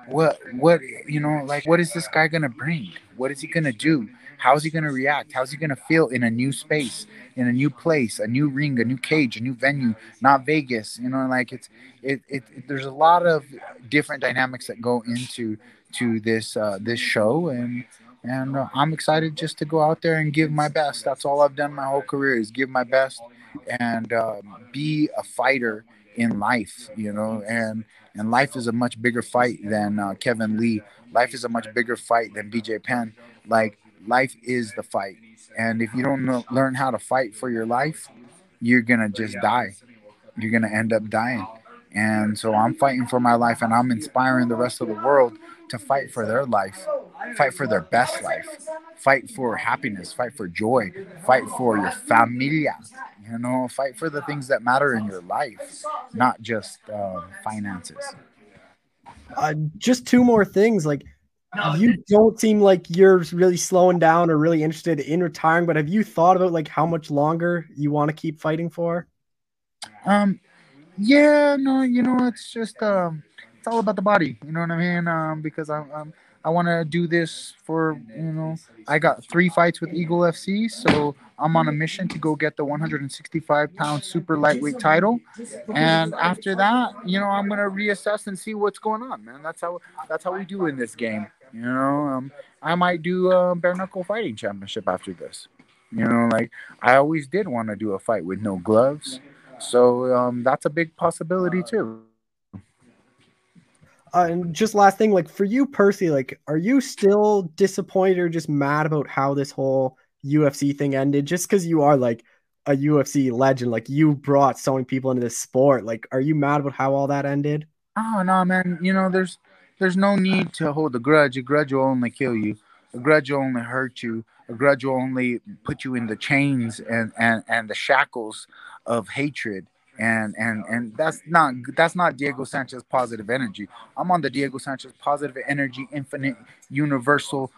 What what you know like what is this guy gonna bring? What is he gonna do? How's he gonna react? How's he gonna feel in a new space, in a new place, a new ring, a new cage, a new venue, not Vegas? You know, like it's it, it, there's a lot of different dynamics that go into to this uh, this show and and uh, I'm excited just to go out there and give my best. That's all I've done my whole career is give my best and uh, be a fighter in life, you know. And and life is a much bigger fight than uh, Kevin Lee. Life is a much bigger fight than BJ Penn. Like life is the fight, and if you don't know, learn how to fight for your life, you're gonna just die. You're gonna end up dying. And so I'm fighting for my life, and I'm inspiring the rest of the world to fight for their life, fight for their best life, fight for happiness, fight for joy, fight for your familia, you know, fight for the things that matter in your life, not just uh, finances. Uh, just two more things. Like, you don't seem like you're really slowing down or really interested in retiring, but have you thought about like how much longer you want to keep fighting for? Um, yeah, no, you know, it's just um, it's all about the body. You know what I mean? Um, because I'm, I'm I want to do this for you know. I got three fights with Eagle FC, so I'm on a mission to go get the 165 pound super lightweight title. And after that, you know, I'm gonna reassess and see what's going on, man. That's how that's how we do in this game. You know, um, I might do a bare knuckle fighting championship after this. You know, like I always did want to do a fight with no gloves, so um, that's a big possibility too. Uh, and just last thing, like for you Percy, like, are you still disappointed or just mad about how this whole UFC thing ended? Just because you are like a UFC legend, like you brought so many people into this sport. Like, are you mad about how all that ended? Oh no, man. You know, there's there's no need to hold a grudge. A grudge will only kill you. A grudge will only hurt you. A grudge will only put you in the chains and and and the shackles of hatred and and and that's not that's not Diego Sanchez positive energy. I'm on the Diego Sanchez positive energy, infinite, universal,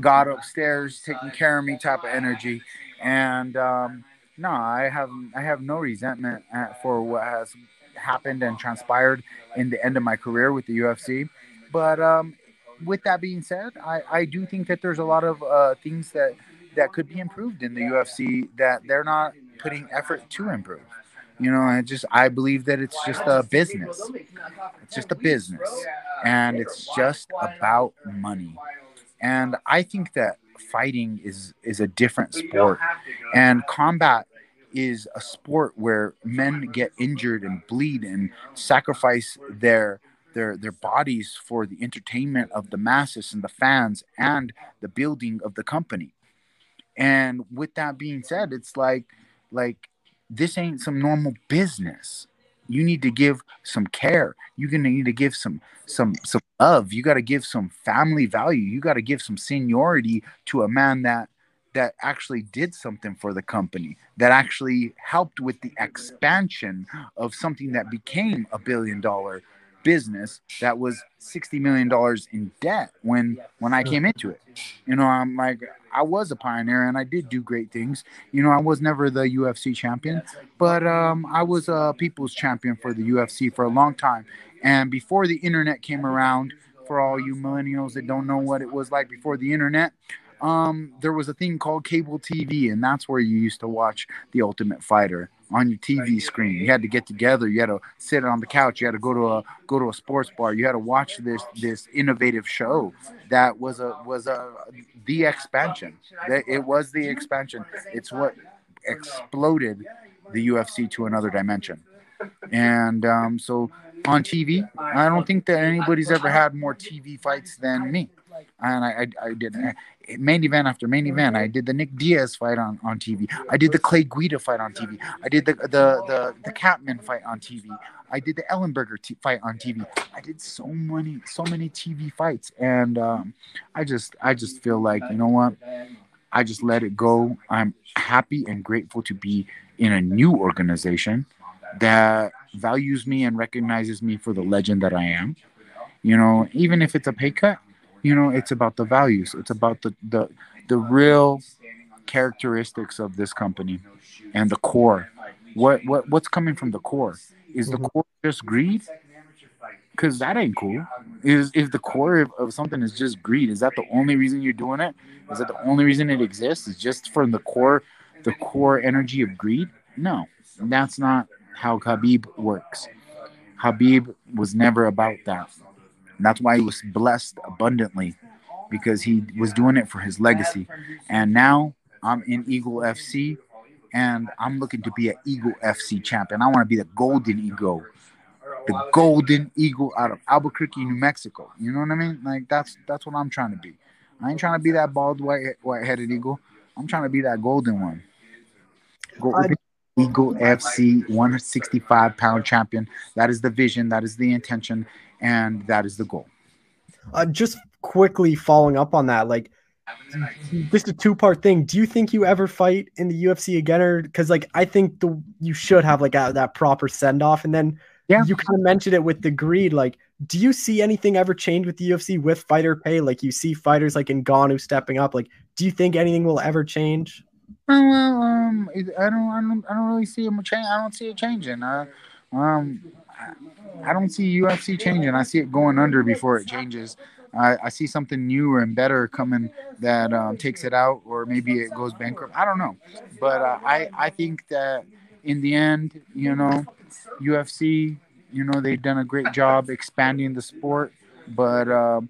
God upstairs taking care of me type of energy, and um, no, I have I have no resentment for what has happened and transpired in the end of my career with the UFC, but um, with that being said, I I do think that there's a lot of uh, things that that could be improved in the UFC that they're not putting effort to improve. You know, I just I believe that it's just a business. It's just a business, and it's just about money. And I think that fighting is is a different sport, and combat is a sport where men get injured and bleed and sacrifice their their their bodies for the entertainment of the masses and the fans and the building of the company. And with that being said, it's like like this ain't some normal business. You need to give some care. You're gonna need to give some some some love. You got to give some family value. You got to give some seniority to a man that that actually did something for the company, that actually helped with the expansion of something that became a billion dollar business that was 60 million dollars in debt when when I came into it. You know, I'm like I was a pioneer and I did do great things. You know, I was never the UFC champion, but um, I was a people's champion for the UFC for a long time. And before the internet came around, for all you millennials that don't know what it was like before the internet, um, there was a thing called cable TV, and that's where you used to watch The Ultimate Fighter on your TV screen. You had to get together. You had to sit on the couch. You had to go to a go to a sports bar. You had to watch this this innovative show that was a was a the expansion. It was the expansion. It's what exploded the UFC to another dimension. And um, so on TV, I don't think that anybody's ever had more TV fights than me and I, I, I did main event after main event. I did the Nick Diaz fight on, on TV. I did the Clay Guida fight on TV. I did the the the, the Catman fight on TV. I did the Ellenberger t- fight on TV. I did so many so many TV fights, and um, I just I just feel like you know what, I just let it go. I'm happy and grateful to be in a new organization that values me and recognizes me for the legend that I am. You know, even if it's a pay cut, you know, it's about the values. It's about the the the real characteristics of this company and the core. What what what's coming from the core? Is the Mhm. core just greed? Because that ain't cool. Is if the core of, of something is just greed, is that the only reason you're doing it? Is that the only reason it exists? Is just from the core, the core energy of greed? No, that's not how Khabib works. Khabib was never about that. And that's why he was blessed abundantly because he was doing it for his legacy. And now I'm in Eagle FC and I'm looking to be an Eagle FC champion. I want to be the golden eagle, the golden eagle out of Albuquerque, New Mexico. You know what I mean? Like that's that's what I'm trying to be. I ain't trying to be that bald white white-headed eagle. I'm trying to be that golden one. Golden uh, Eagle FC 165 pound champion. That is the vision. That is the intention, and that is the goal. Uh, just quickly following up on that, like just a two part thing. Do you think you ever fight in the UFC again, or because like I think the you should have like a, that proper send off, and then Yeah. you kind of mentioned it with the greed. Like, do you see anything ever change with the UFC with fighter pay? Like you see fighters like Ngannou stepping up. Like, do you think anything will ever change? Well, um, I don't, I don't, I don't really see him change. I don't see it changing. Uh, um, I, I don't see UFC changing. I see it going under before it changes. I, I see something newer and better coming that um, takes it out, or maybe it goes bankrupt. I don't know, but uh, I, I think that in the end, you know, UFC, you know, they've done a great job expanding the sport, but um,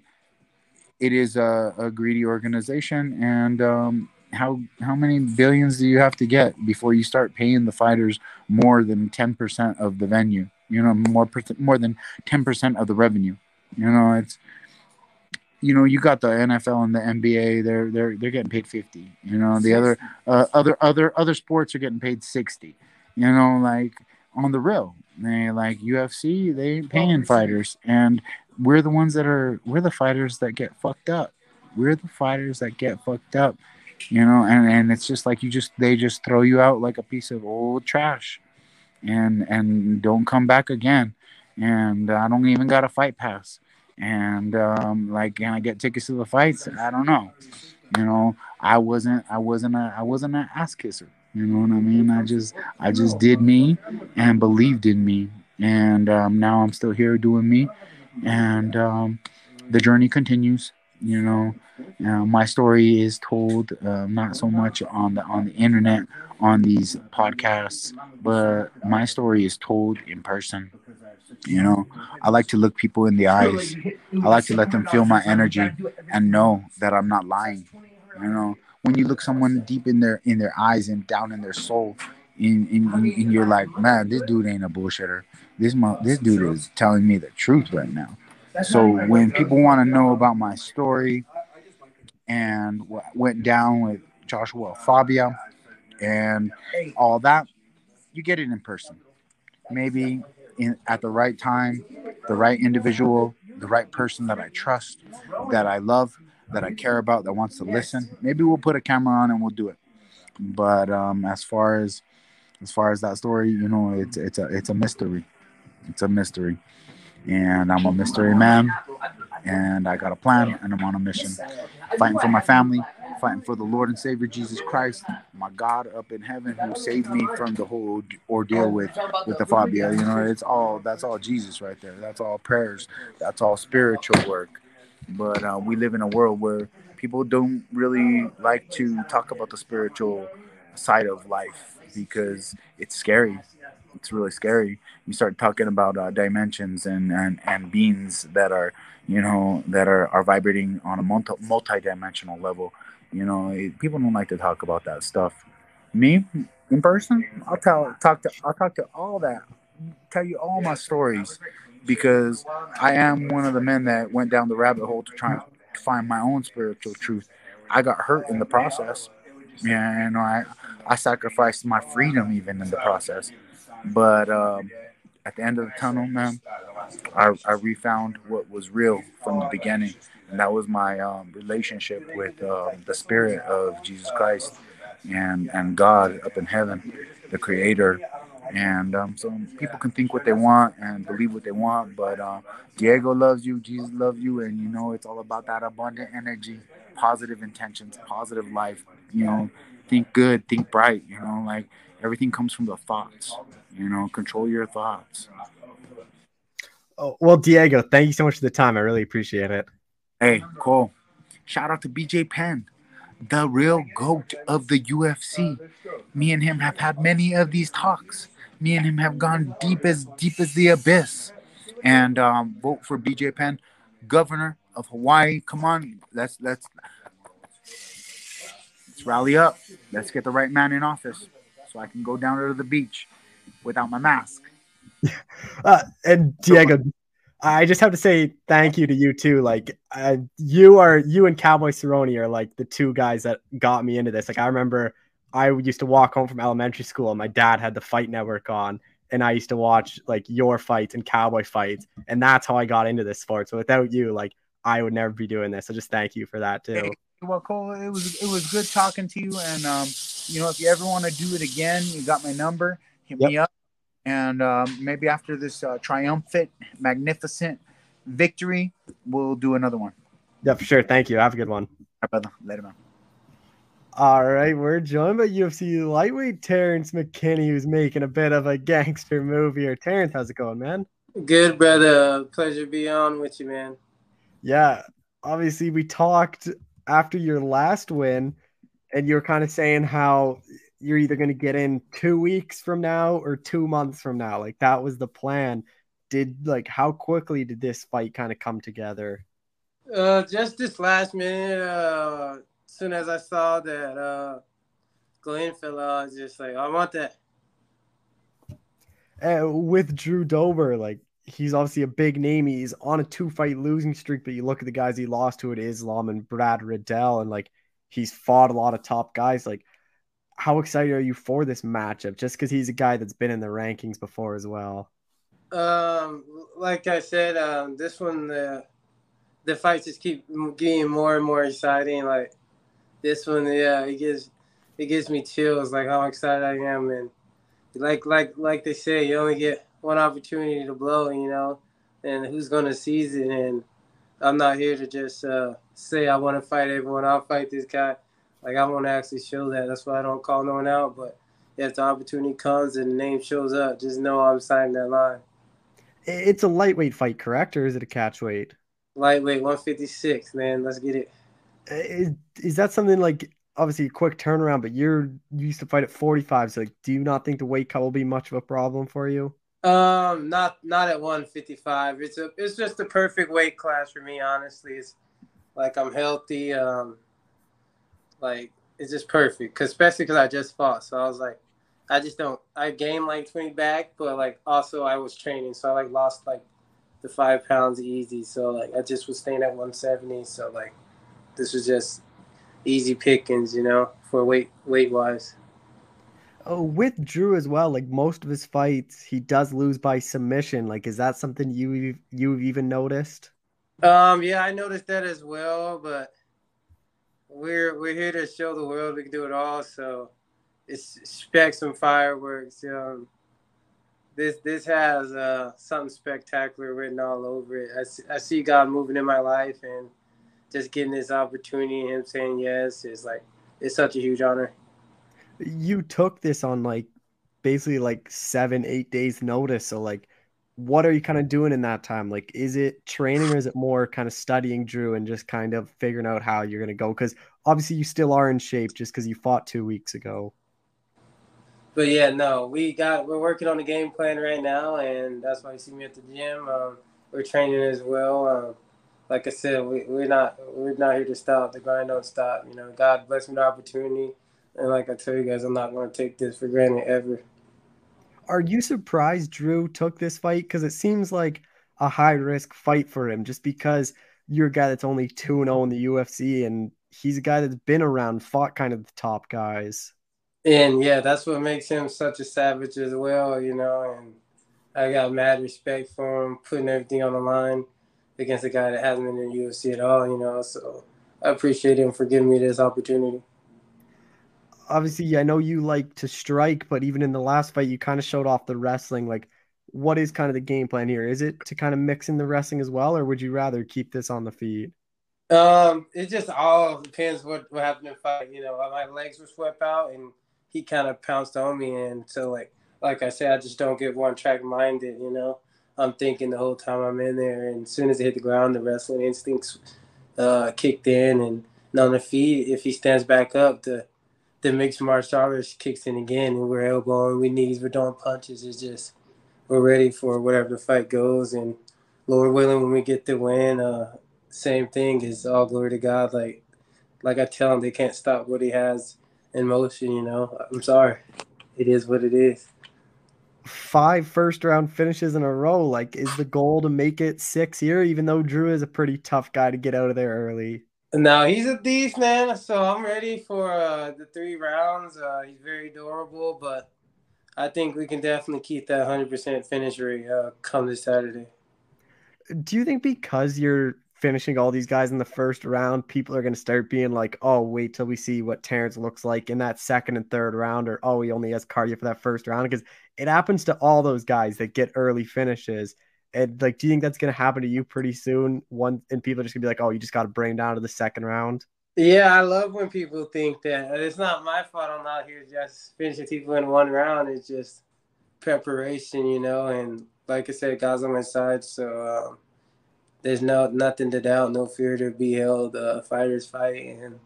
it is a, a greedy organization, and um, how how many billions do you have to get before you start paying the fighters more than 10% of the venue? You know more per- more than 10% of the revenue. You know it's you know you got the NFL and the NBA they're they're they're getting paid 50 you know the other uh, other other other sports are getting paid 60 you know like on the real. They like UFC they ain't paying fighters and we're the ones that are we're the fighters that get fucked up. We're the fighters that get fucked up you know and and it's just like you just they just throw you out like a piece of old trash and and don't come back again. And i don't even got a fight pass. And um like can i get tickets to the fights? I don't know. You know i wasn't i wasn't a i wasn't an ass kisser. You know what i mean? I just i just did me and believed in me. And um now i'm still here doing me. And um the journey continues you know uh, my story is told uh, not so much on the on the internet on these podcasts, but my story is told in person. You know, I like to look people in the eyes. I like to let them feel my energy and know that I'm not lying. You know, when you look someone deep in their in their eyes and down in their soul, in in, in, in you're like, man, this dude ain't a bullshitter. This this dude is telling me the truth right now. So when people want to know about my story and what went down with Joshua Fabia and all that, you get it in person. Maybe in at the right time, the right individual, the right person that I trust, that I love, that I care about, that wants to listen. Maybe we'll put a camera on and we'll do it. But um, as far as as far as that story, you know, it's it's a it's a mystery. It's a mystery. And I'm a mystery man and I got a plan and I'm on a mission. Fighting for my family, fighting for the Lord and Savior Jesus Christ, my God up in heaven who saved me from the whole ordeal with with the phobia. You know, it's all that's all Jesus right there. That's all prayers. That's all spiritual work. But uh, we live in a world where people don't really like to talk about the spiritual side of life because it's scary. It's really scary. You start talking about uh, dimensions and, and, and beings that are, you know, that are, are vibrating on a multi multi-dimensional level. You know, it, people don't like to talk about that stuff. Me, in person, I'll tell talk to I'll talk to all that, tell you all my stories, because I am one of the men that went down the rabbit hole to try and find my own spiritual truth. I got hurt in the process. Yeah, you know, I I sacrificed my freedom even in the process. But um, at the end of the tunnel, man, I, I refound what was real from the beginning, and that was my um, relationship with uh, the Spirit of Jesus Christ and and God up in heaven, the Creator, And um, so people can think what they want and believe what they want, but uh, Diego loves you, Jesus loves you, and you know it's all about that abundant energy, positive intentions, positive life. You know, think good, think bright. You know, like everything comes from the thoughts. You know, control your thoughts. Oh, well, Diego, thank you so much for the time. I really appreciate it. Hey, cool. Shout out to BJ Penn, the real goat of the UFC. Me and him have had many of these talks. Me and him have gone deep as deep as the abyss. And um, vote for BJ Penn, governor of Hawaii. Come on, let's let's let's rally up. Let's get the right man in office, so I can go down to the beach without my mask. [laughs] Uh, and Diego, I just have to say thank you to you too. Like, uh, you are you and Cowboy Cerrone are like the two guys that got me into this. Like, I remember I used to walk home from elementary school, and my dad had the Fight Network on, and I used to watch like your fights and Cowboy fights, and that's how I got into this sport. So without you, like, I would never be doing this. So just thank you for that too. Hey, well, Cole, it was it was good talking to you, and um, you know, if you ever want to do it again, you got my number. Hit yep. me up and um, maybe after this uh, triumphant, magnificent victory, we'll do another one. Yeah, for sure. Thank you. Have a good one. All right, brother. Later, man. All right, we're joined by UFC lightweight Terrance McKinney, who's making a bit of a [laughs] gangster move here. Terrance, how's it going, man? Good, brother. Pleasure to be on with you, man. Yeah, obviously we talked after your last win, and you were kind of saying how you're either going to get in two weeks from now or two months from now. Like that was the plan. Did like how quickly did this fight kind of come together? Uh, just this last minute. Uh, as soon as I saw that uh, Glenn fell out, I was just like, I want that. Uh, with Drew Dober, like he's obviously a big name. He's on a two fight losing streak, but you look at the guys he lost to it Islam and Brad Riddell, and like he's fought a lot of top guys. Like how excited are you for this matchup? Just because he's a guy that's been in the rankings before as well. Um, like I said, um, this one the the fights just keep getting more and more exciting. Like this one, yeah, it gives it gives me chills. Like how excited I am, and like like like they say, you only get one opportunity to blow, you know, and who's gonna seize it? And I'm not here to just uh, say I want to fight everyone. I'll fight this guy like I want to actually show that. That's why I don't call no one out. But if the opportunity comes and the name shows up, just know I'm signing that line. It's a lightweight fight, correct, or is it a catch weight? Lightweight, 156, man. Let's get it. Is, is that something like obviously a quick turnaround? But you're you used to fight at 45, so like, do you not think the weight cut will be much of a problem for you? Um, not not at 155. It's a it's just the perfect weight class for me. Honestly, it's like I'm healthy. Um, like it's just perfect, cause especially because I just fought, so I was like, I just don't. I gained like 20 back, but like also I was training, so I like lost like the five pounds easy. So like I just was staying at 170. So like this was just easy pickings, you know, for weight weight wise. Oh, with Drew as well, like most of his fights, he does lose by submission. Like, is that something you you've even noticed? Um, yeah, I noticed that as well, but we're we're here to show the world we can do it all. So it's expect some fireworks. Um, this this has uh, something spectacular written all over it. I see, I see God moving in my life and just getting this opportunity and him saying yes is like it's such a huge honor. You took this on like basically like seven, eight days notice. So like what are you kind of doing in that time? Like, is it training or is it more kind of studying Drew and just kind of figuring out how you're going to go? Because obviously you still are in shape just because you fought two weeks ago. But yeah, no, we got we're working on the game plan right now, and that's why you see me at the gym. Um, we're training as well. Um, like I said, we, we're not we're not here to stop. The grind don't stop. You know, God bless me the opportunity, and like I tell you guys, I'm not going to take this for granted ever are you surprised Drew took this fight? Because it seems like a high risk fight for him, just because you're a guy that's only 2 0 in the UFC, and he's a guy that's been around, fought kind of the top guys. And yeah, that's what makes him such a savage as well, you know. And I got mad respect for him, putting everything on the line against a guy that hasn't been in the UFC at all, you know. So I appreciate him for giving me this opportunity obviously, I know you like to strike, but even in the last fight, you kind of showed off the wrestling. Like, what is kind of the game plan here? Is it to kind of mix in the wrestling as well, or would you rather keep this on the feet? Um, it just all depends what what happened in fight. You know, my legs were swept out, and he kind of pounced on me, and so like like I said, I just don't get one track minded. You know, I'm thinking the whole time I'm in there, and as soon as I hit the ground, the wrestling instincts uh, kicked in, and on the feet, if he stands back up, the the mixed martial arts kicks in again, and we're elbowing, we knees, we're doing punches. It's just we're ready for whatever the fight goes, and Lord willing, when we get the win, uh, same thing is all glory to God. Like like I tell him, they can't stop what he has in motion. You know, I'm sorry, it is what it is. Five first round finishes in a row. Like, is the goal to make it six here? Even though Drew is a pretty tough guy to get out of there early. No, he's a thief, man. So I'm ready for uh, the three rounds. Uh, he's very durable, but I think we can definitely keep that 100% finish rate uh, come this Saturday. Do you think because you're finishing all these guys in the first round, people are going to start being like, oh, wait till we see what Terrance looks like in that second and third round, or oh, he only has cardio for that first round? Because it happens to all those guys that get early finishes. And like, do you think that's going to happen to you pretty soon? One and people are just gonna be like, "Oh, you just got to bring down to the second round." Yeah, I love when people think that. It's not my fault. I'm not here just finishing people in one round. It's just preparation, you know. And like I said, God's on my side, so um, there's no nothing to doubt, no fear to be held. Uh, fighters fight, and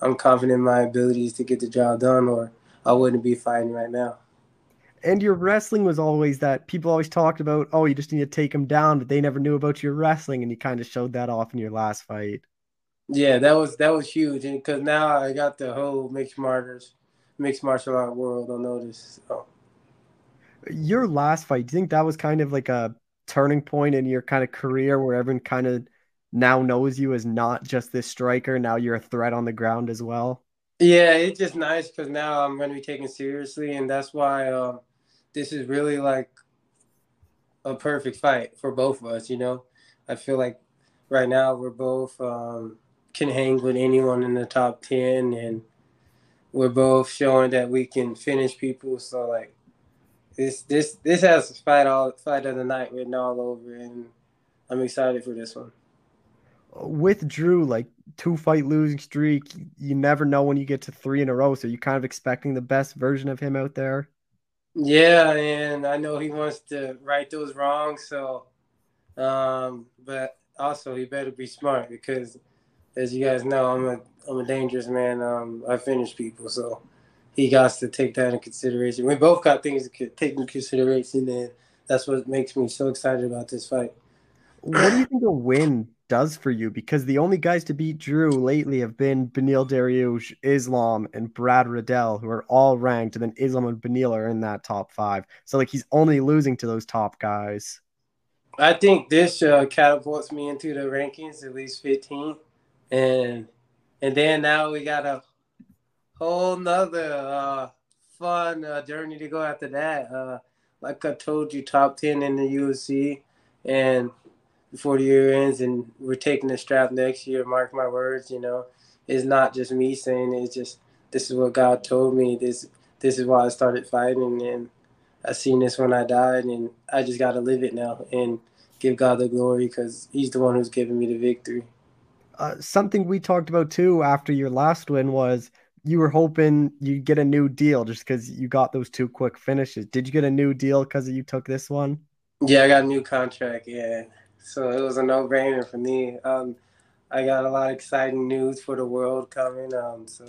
I'm confident in my abilities to get the job done, or I wouldn't be fighting right now and your wrestling was always that people always talked about, oh, you just need to take him down, but they never knew about your wrestling, and you kind of showed that off in your last fight. Yeah, that was that was huge, and because now I got the whole mixed martyrs, mixed martial art world on notice. So. Your last fight, do you think that was kind of like a turning point in your kind of career, where everyone kind of now knows you as not just this striker, now you're a threat on the ground as well? Yeah, it's just nice because now I'm going to be taken seriously, and that's why um, this is really like a perfect fight for both of us. You know, I feel like right now we're both um, can hang with anyone in the top ten, and we're both showing that we can finish people. So like this this this has fight all fight of the night written all over, and I'm excited for this one with Drew, like two fight losing streak, you never know when you get to three in a row. So you're kind of expecting the best version of him out there. Yeah, and I know he wants to right those wrongs. So, um, but also he better be smart because, as you guys know, I'm a I'm a dangerous man. Um, I finish people, so he got to take that in consideration. We both got things to take into consideration, and that's what makes me so excited about this fight. What do you think a win does for you because the only guys to beat Drew lately have been Beneil Dariush, Islam, and Brad Riddell, who are all ranked, and then Islam and Beneil are in that top five. So like he's only losing to those top guys. I think this uh, catapults me into the rankings at least fifteen, and and then now we got a whole nother uh, fun uh, journey to go after that. Uh, like I told you, top ten in the UFC, and before the year ends and we're taking the strap next year, mark my words, you know, it's not just me saying it, it's just this is what God told me. This this is why I started fighting and I seen this when I died and I just gotta live it now and give God the glory because He's the one who's giving me the victory. Uh, something we talked about too after your last win was you were hoping you'd get a new deal just because you got those two quick finishes. Did you get a new deal because you took this one? Yeah, I got a new contract. Yeah, so it was a no brainer for me. Um, I got a lot of exciting news for the world coming. Um, so,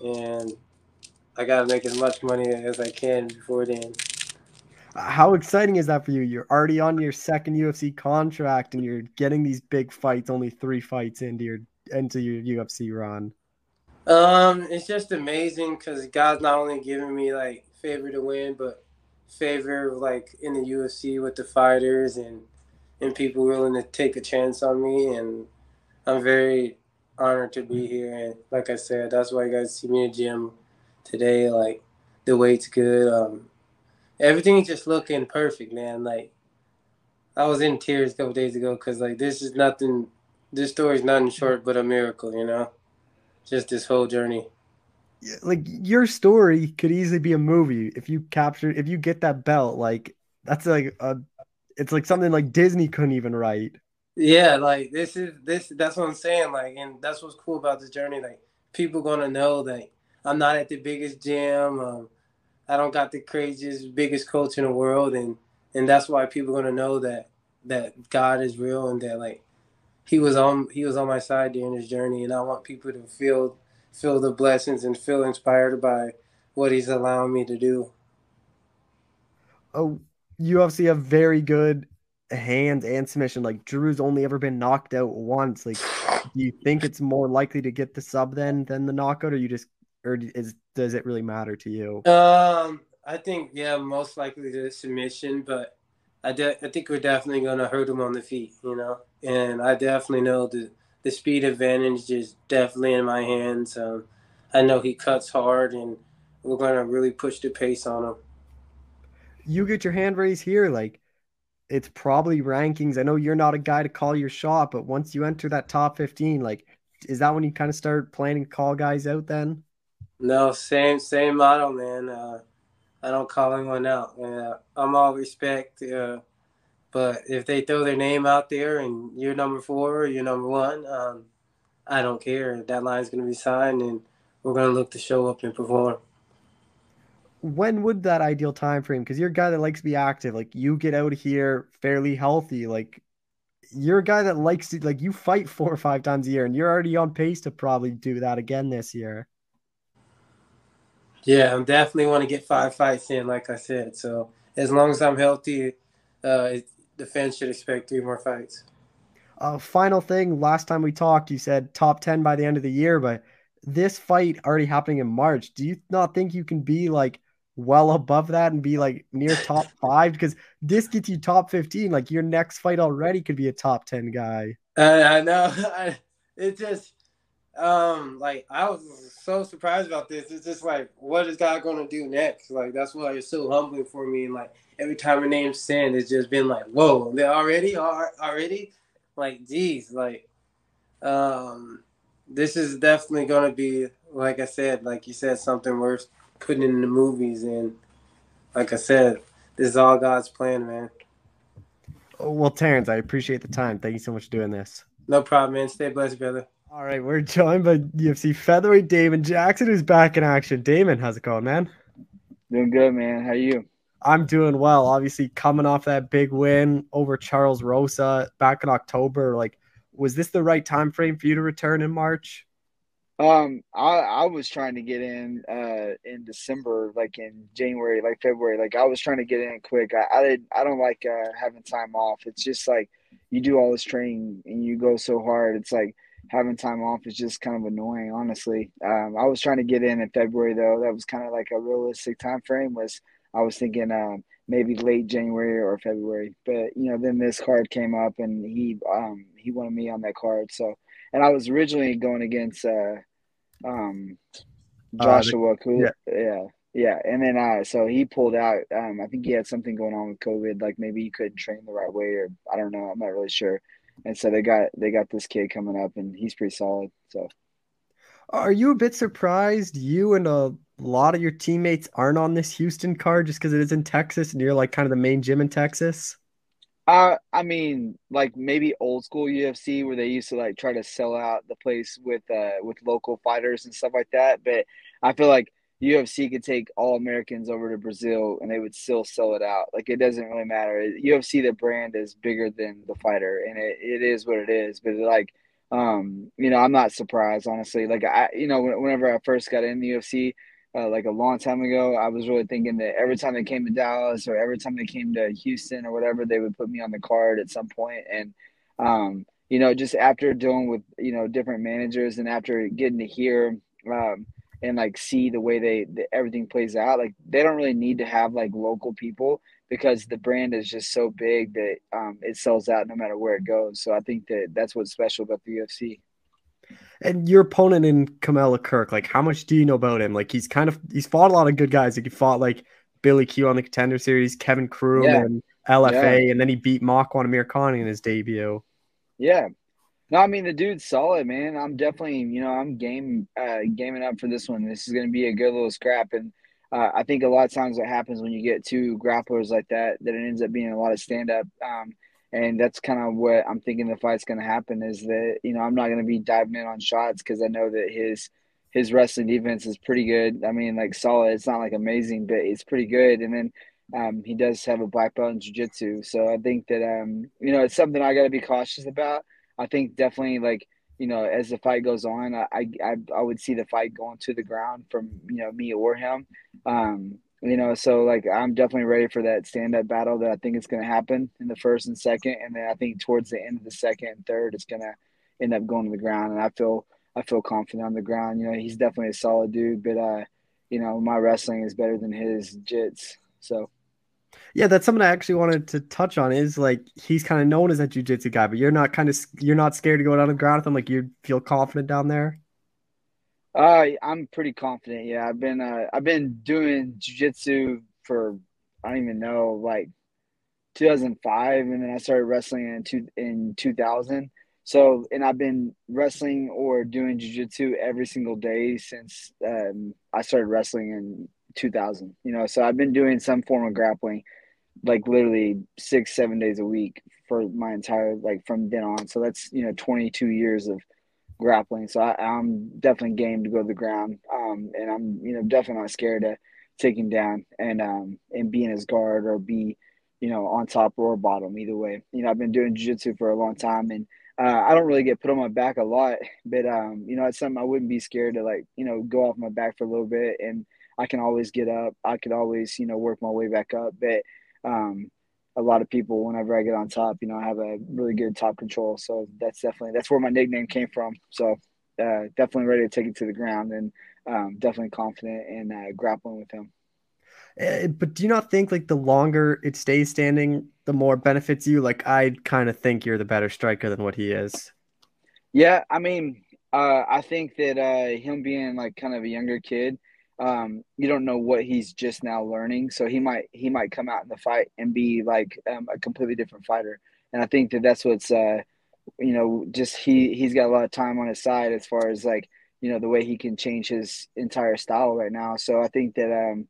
and I got to make as much money as I can before then. How exciting is that for you? You're already on your second UFC contract, and you're getting these big fights. Only three fights into your into your UFC run. Um, it's just amazing because God's not only giving me like favor to win, but favor like in the UFC with the fighters and and people willing to take a chance on me. And I'm very honored to be here. And like I said, that's why you guys see me in the gym today. Like the weight's good. Um, everything's just looking perfect, man. Like I was in tears a couple days ago because like this is nothing. This story's nothing short but a miracle, you know. Just this whole journey. like your story could easily be a movie if you capture if you get that belt. Like that's like a, it's like something like Disney couldn't even write. Yeah, like this is this. That's what I'm saying. Like, and that's what's cool about this journey. Like, people gonna know that I'm not at the biggest gym. Um, I don't got the craziest, biggest coach in the world, and and that's why people gonna know that that God is real and that like He was on He was on my side during this journey, and I want people to feel feel the blessings and feel inspired by what He's allowing me to do. Oh, you obviously have very good hands and submission. Like Drew's only ever been knocked out once. Like, do you think it's more likely to get the sub then than the knockout, or you just or is does it really matter to you? Um, I think yeah, most likely the submission, but I de- I think we're definitely gonna hurt him on the feet, you know, and I definitely know the the speed advantage is definitely in my hands. Um, I know he cuts hard, and we're gonna really push the pace on him. You get your hand raised here, like it's probably rankings. I know you're not a guy to call your shot, but once you enter that top 15, like, is that when you kind of start planning call guys out then? No, same same model, man. Uh, I don't call anyone out. Uh, I'm all respect, uh, but if they throw their name out there and you're number four or you're number one, um, I don't care. That line's going to be signed, and we're going to look to show up and perform. When would that ideal time frame? Because you're a guy that likes to be active. Like you get out here fairly healthy. Like you're a guy that likes to like you fight four or five times a year, and you're already on pace to probably do that again this year. Yeah, I'm definitely want to get five fights in, like I said. So as long as I'm healthy, uh, it, the fans should expect three more fights. Uh, final thing. Last time we talked, you said top ten by the end of the year, but this fight already happening in March. Do you not think you can be like well above that and be like near top [laughs] five? Because this gets you top fifteen. Like your next fight already could be a top ten guy. Uh, I know. [laughs] it just um like I was so surprised about this. It's just like what is God gonna do next? Like that's why it's so humbling for me. And like every time a name's said, it's just been like, whoa, they already are already like geez, like um this is definitely gonna be like I said, like you said, something worth putting in the movies and like I said, this is all God's plan, man. Oh, well, Terrance, I appreciate the time. Thank you so much for doing this. No problem, man. Stay blessed, brother. All right, we're joined by UFC featherweight Damon Jackson, who's back in action. Damon, how's it going, man? Doing good, man. How are you? I'm doing well. Obviously, coming off that big win over Charles Rosa back in October. Like, was this the right time frame for you to return in March? Um, I I was trying to get in uh in December, like in January, like February. Like I was trying to get in quick. I I did I don't like uh having time off. It's just like you do all this training and you go so hard. It's like having time off is just kind of annoying, honestly. Um, I was trying to get in in February though. That was kind of like a realistic time frame. Was I was thinking um, maybe late January or February, but you know then this card came up and he um, he wanted me on that card. So and I was originally going against uh, um, Joshua. Uh, yeah. yeah. Yeah, and then uh, so he pulled out. Um, I think he had something going on with COVID, like maybe he couldn't train the right way, or I don't know. I'm not really sure and so they got they got this kid coming up, and he's pretty solid. So, are you a bit surprised you and a lot of your teammates aren't on this Houston card just because it is in Texas and you're like kind of the main gym in Texas? Uh, I mean, like maybe old school UFC where they used to like try to sell out the place with uh with local fighters and stuff like that. But I feel like UFC could take all Americans over to Brazil and they would still sell it out. Like it doesn't really matter. UFC, the brand is bigger than the fighter, and it, it is what it is. But like, um, you know, I'm not surprised honestly. Like I, you know, whenever I first got in the UFC, uh, like a long time ago, I was really thinking that every time they came to Dallas or every time they came to Houston or whatever, they would put me on the card at some point. And, um, you know, just after dealing with you know different managers and after getting to hear. Um, and like see the way they the, everything plays out like they don't really need to have like local people because the brand is just so big that um, it sells out no matter where it goes so i think that that's what's special about the ufc and your opponent in Kamuela Kirk, like how much do you know about him? Like he's kind of he's fought a lot of good guys. Like he fought like Billy Q on the contender series, Kevin Croom yeah. and LFA, yeah. and then he beat Makwan Amirkhani in his debut. Yeah. No, I mean the dude's solid, man. I'm definitely, you know, I'm game uh, gaming up for this one. This is going to be a good little scrap, and uh, I think a lot of times what happens when you get two grapplers like that, that it ends up being a lot of stand up. Um, and that's kind of what I'm thinking the fight's going to happen is that you know I'm not going to be diving in on shots because I know that his his wrestling defense is pretty good. I mean, like solid. It's not like amazing, but it's pretty good. And then um, he does have a black belt in jiu-jitsu, so I think that um, you know it's something I got to be cautious about. I think definitely like you know as the fight goes on, I, I I would see the fight going to the ground from you know me or him. Um, you know, so like I'm definitely ready for that stand up battle that I think is going to happen in the first and second, and then I think towards the end of the second and third, it's going to end up going to the ground, and I feel I feel confident on the ground. You know, he's definitely a solid dude, but uh, you know, my wrestling is better than his jits, so. Yeah, that's something I actually wanted to touch on. Is like he's kind of known as a jujitsu guy, but you're not kind of you're not scared to go down the ground with him. Like you feel confident down there. Uh, I'm pretty confident. Yeah, I've been uh, I've been doing jujitsu for I don't even know like 2005, and then I started wrestling in two in 2000. So, and I've been wrestling or doing jujitsu every single day since um, I started wrestling in 2000. You know, so I've been doing some form of grappling, like literally six, seven days a week for my entire like from then on. So that's you know 22 years of grappling. So I, am definitely game to go to the ground. Um, and I'm, you know, definitely not scared to take him down and, um, and be in his guard or be, you know, on top or bottom, either way. You know, I've been doing jiu-jitsu for a long time and, uh, I don't really get put on my back a lot, but, um, you know, it's something I wouldn't be scared to like, you know, go off my back for a little bit and I can always get up. I could always, you know, work my way back up. But, um, a lot of people whenever I get on top, you know, I have a really good top control. So that's definitely that's where my nickname came from. So uh, definitely ready to take it to the ground and um, definitely confident in uh, grappling with him. Uh, but do you not think like the longer it stays standing, the more benefits you? Like I kind of think you're the better striker than what he is. Yeah, I mean, uh, I think that uh, him being like kind of a younger kid, um, you don't know what he's just now learning. So he might he might come out in the fight and be like um, a completely different fighter. And I think that that's what's uh, you know just he he's got a lot of time on his side as far as like you know the way he can change his entire style right now. So I think that um,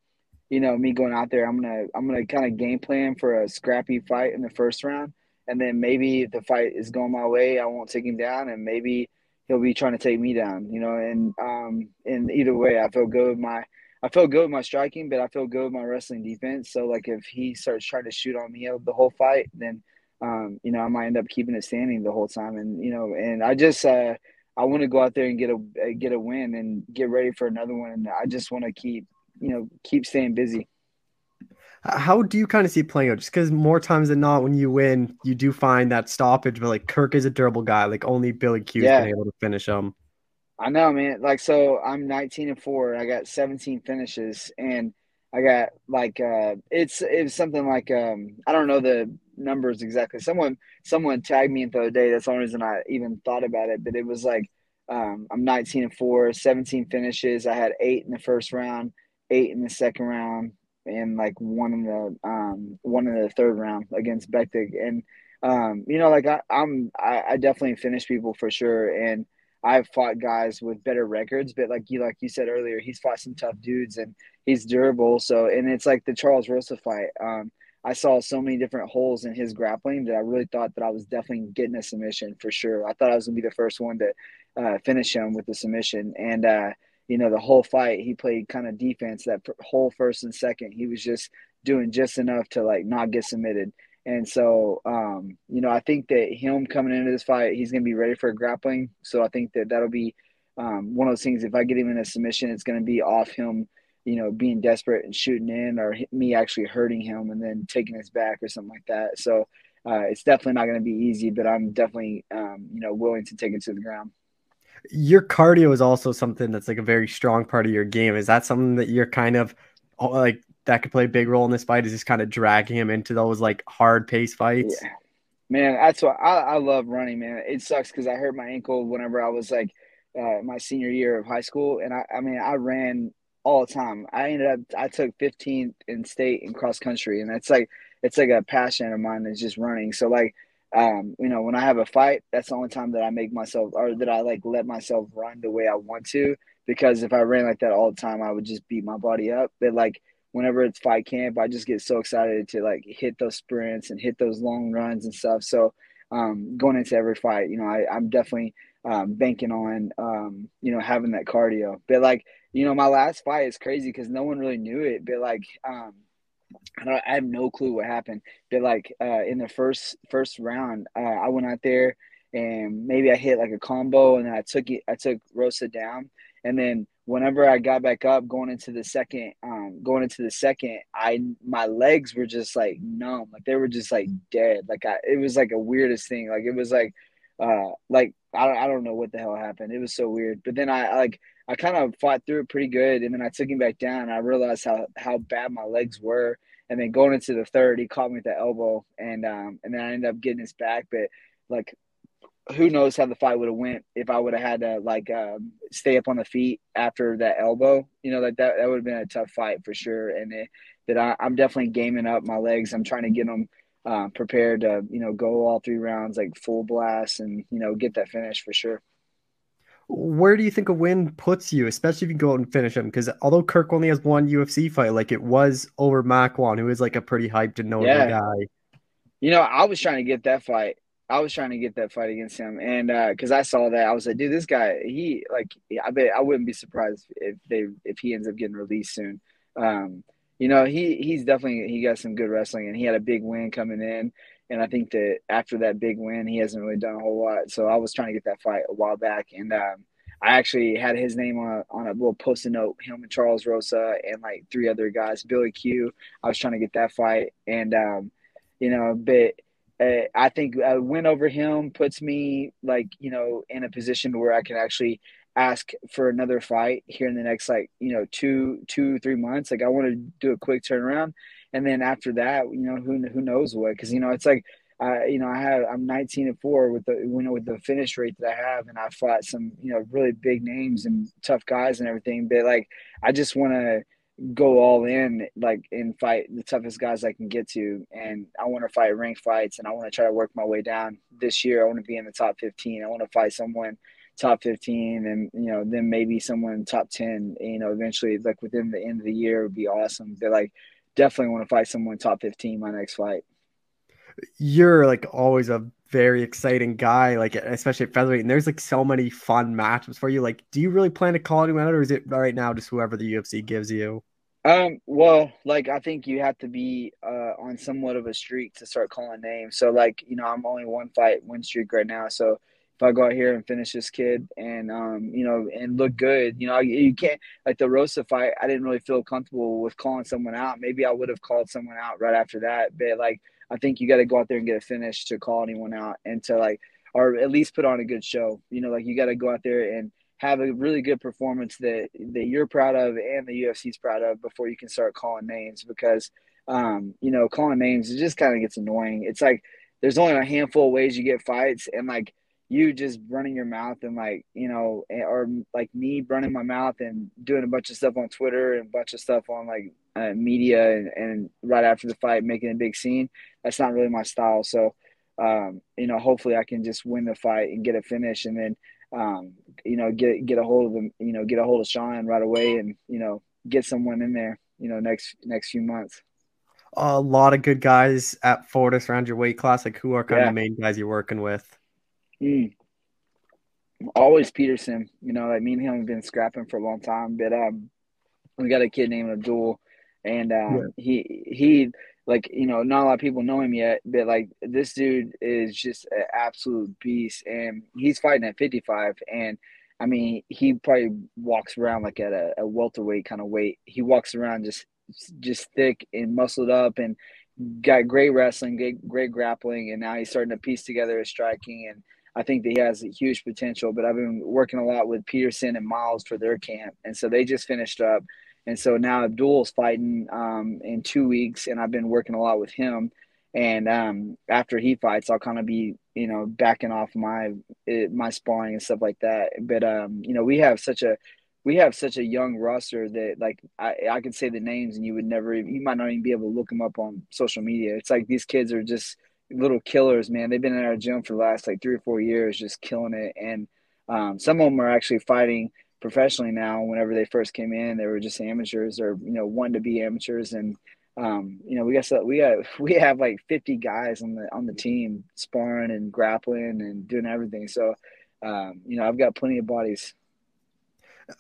you know me going out there, I'm gonna I'm gonna kind of game plan for a scrappy fight in the first round, and then maybe the fight is going my way, I won't take him down, and maybe he'll be trying to take me down, you know. And um, in either way, I feel good with my I feel good with my striking, but I feel good with my wrestling defense. So like if he starts trying to shoot on me the whole fight, then um, you know I might end up keeping it standing the whole time. And you know, and I just uh, I want to go out there and get a get a win and get ready for another one. And I just want to keep you know keep staying busy. How do you kind of see playing out? Just because more times than not, when you win, you do find that stoppage. But like Kirk is a durable guy. Like only Billy Q's yeah. been able to finish him. I know, man. Like so, I'm 19 and four. I got 17 finishes, and I got like uh, it's it's something like um, I don't know the numbers exactly. Someone someone tagged me the other day. That's the only reason I even thought about it. But it was like um, I'm 19 and four, 17 finishes. I had eight in the first round, eight in the second round, and like one in the um one in the third round against Bektic. And um, you know, like I, I'm I, I definitely finish people for sure. And I've fought guys with better records, but like you like you said earlier, he's fought some tough dudes and he's durable. So and it's like the Charles Rosa fight. Um, I saw so many different holes in his grappling that I really thought that I was definitely getting a submission for sure. I thought I was gonna be the first one to uh, finish him with the submission, and uh, you know, the whole fight, he played kind of defense that whole first and second. He was just doing just enough to like not get submitted. And so, um, you know, I think that him coming into this fight, he's going to be ready for grappling. So I think that that'll be um, one of those things. If I get him in a submission, it's going to be off him, you know, being desperate and shooting in, or me actually hurting him and then taking his back or something like that. So uh, it's definitely not going to be easy, but I'm definitely, um, you know, willing to take it to the ground your cardio is also something that's like a very strong part of your game. Is that something that you're kind of oh, like that could play a big role in this fight? Is just kind of dragging him into those like hard pace fights? Yeah. Man, that's what I, I love running, man. It sucks because I hurt my ankle whenever I was like uh, my senior year of high school, and I, I mean, I ran all the time. I ended up I took 15th in state in cross country, and that's like it's like a passion of mine is just running. So like um, you know, when I have a fight, that's the only time that I make myself or that I like let myself run the way I want to. Because if I ran like that all the time, I would just beat my body up. But like whenever it's fight camp, I just get so excited to like hit those sprints and hit those long runs and stuff. So um, going into every fight, you know, I, I'm definitely um, banking on um, you know having that cardio. But like you know, my last fight is crazy because no one really knew it. But like um, I, don't, I have no clue what happened. But like uh, in the first first round, uh, I went out there and maybe I hit like a combo, and then I took it. I took Rosa down, and then whenever I got back up, going into the second, um, going into the second, I my legs were just like numb, like they were just like dead. Like I, it was like a weirdest thing. Like it was like, uh, like I don't, I don't know what the hell happened. It was so weird. But then I like I kind of fought through it pretty good, and then I took him back down. I realized how how bad my legs were, and then going into the third, he caught me with the elbow, and um, and then I ended up getting his back. But like, who knows how the fight would have went if I would have had to like um, stay up on the feet after that elbow. You know, like that that would have been a tough fight for sure. And it, that I, I'm definitely gaming up my legs. I'm trying to get them uh, prepared to you know go all three rounds like full blast and you know get that finish for sure. Where do you think a win puts you, especially if you go out and finish him? Because although Kirk only has one UFC fight, like it was over Makwan, who is like a pretty hyped and known Yeah. guy. You know, I was trying to get that fight. I was trying to get that fight against him, and because I saw that, I was like, dude, this guy, he like, I bet I wouldn't be surprised if they if he ends up getting released soon. Um, you know, he he's definitely he got some good wrestling, and he had a big win coming in, and I think that after that big win, he hasn't really done a whole lot. So I was trying to get that fight a while back, and um, I actually had his name on a, on a little post-it note. Him and Charles Rosa and like three other guys, Billy Q. I was trying to get that fight, and um, you know, but uh, I think a win over him puts me like you know in a position where I can actually ask for another fight here in the next like you know two two three months. Like I want to do a quick turnaround, and then after that, you know who who knows what? Because you know it's like. I you know, I have I'm 19 and four with the you know with the finish rate that I have, and I fought some you know really big names and tough guys and everything. But like, I just want to go all in like and fight the toughest guys I can get to and I want to fight ranked fights and I want to try to work my way down this year I want to be in the top 15 I want to fight someone top 15 and you know then maybe someone top 10 you know eventually like within the end of the year would be awesome but like definitely want to fight someone top 15 my next fight You're like always a very exciting guy, like especially at featherweight. And there's like so many fun matchups for you. Like, do you really plan to call anyone out, or is it right now just whoever the UFC gives you? Um, well, like I think you have to be uh, on somewhat of a streak to start calling names. So, like you know, I'm only one fight win streak right now. So if I go out here and finish this kid and um, you know, and look good, you know, you, can't like the Rosa fight. I didn't really feel comfortable with calling someone out. Maybe I would have called someone out right after that, but like I think you got to go out there and get a finish to call anyone out and to like, or at least put on a good show. You know, like you got to go out there and have a really good performance that that you're proud of and the UFC's proud of before you can start calling names because um, you know calling names it just kind of gets annoying. It's like there's only a handful of ways you get fights and like you just running your mouth and like you know or like me running my mouth and doing a bunch of stuff on Twitter and a bunch of stuff on like uh, media and, and right after the fight making a big scene. That's not really my style. So um, you know hopefully I can just win the fight and get a finish and then um, you know, get get a hold of them, you know, get a hold of Sean right away, and you know, get someone in there, you know, next next few months. A lot of good guys at Fortis around your weight class. Like, who are kind Yeah. of the main guys you're working with? Mm. Always Peterson, you know, like me and him have been scrapping for a long time, but um, we got a kid named Abdul, and um, Yeah. he he like you know not a lot of people know him yet, but like this dude is just an absolute beast, and he's fighting at 55, and I mean he probably walks around like at a, a welterweight kind of weight. He walks around just just thick and muscled up, and got great wrestling, great great grappling, and now he's starting to piece together his striking and. I think that he has a huge potential, but I've been working a lot with Peterson and Miles for their camp. And so they just finished up. And so now Abdul's fighting um, in two weeks, and I've been working a lot with him. And um, after he fights, I'll kind of be, you know, backing off my eh, my sparring and stuff like that. But um, you know, we have such a we have such a young roster that like I I could say the names and you would never you might not even be able to look them up on social media. It's like these kids are just little killers, man. They've been in our gym for the last like three or four years, just killing it. And um, some of them are actually fighting professionally now. Whenever they first came in, they were just amateurs or you know wanted to be amateurs. And um, you know we got so we got [laughs] we have like 50 guys on the on the team sparring and grappling and doing everything. So um, you know I've got plenty of bodies.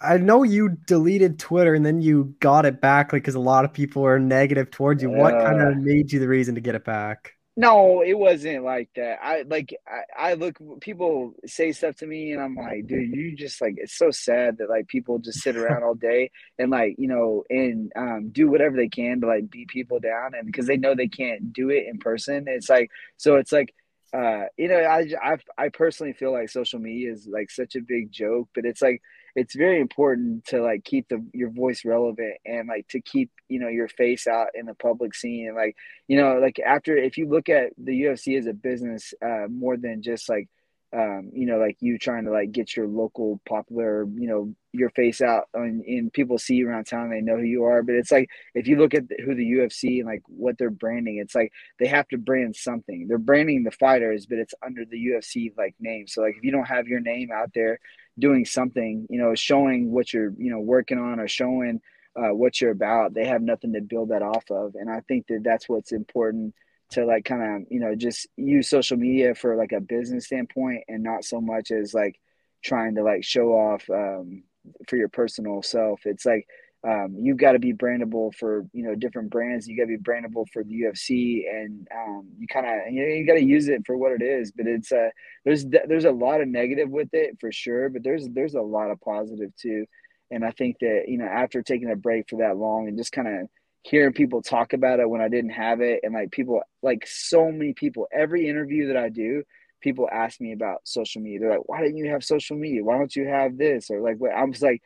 I know you deleted Twitter and then you got it back, like because a lot of people are negative towards you. What kind of made you the reason to get it back? No, it wasn't like that. I like I, I look people say stuff to me and I'm like, dude, you just like it's so sad that like people just sit around all day and like, you know, and um do whatever they can to like beat people down and because they know they can't do it in person. It's like so it's like uh you know, I I I personally feel like social media is like such a big joke, but it's like it's very important to like keep the your voice relevant and like to keep you know your face out in the public scene. And like you know like after if you look at the UFC as a business uh, more than just like um, you know like you trying to like get your local popular you know your face out and, and people see you around town they know who you are. But it's like if you look at who the UFC and like what they're branding it's like they have to brand something. They're branding the fighters but it's under the UFC like name. So like if you don't have your name out there doing something, you know, showing what you're, you know, working on or showing uh, what you're about, they have nothing to build that off of. And I think that that's what's important to like kind of, you know, just use social media for like a business standpoint and not so much as like trying to like show off um, for your personal self. It's like, um, you've got to be brandable for you know different brands. You got to be brandable for the UFC, and um, you kind of you, know, you got to use it for what it is. But it's uh, there's there's a lot of negative with it for sure, but there's there's a lot of positive too. And I think that you know after taking a break for that long and just kind of hearing people talk about it when I didn't have it, and like people like so many people, every interview that I do, people ask me about social media. They're like, "Why didn't you have social media? Why don't you have this?" Or like, "I'm just like."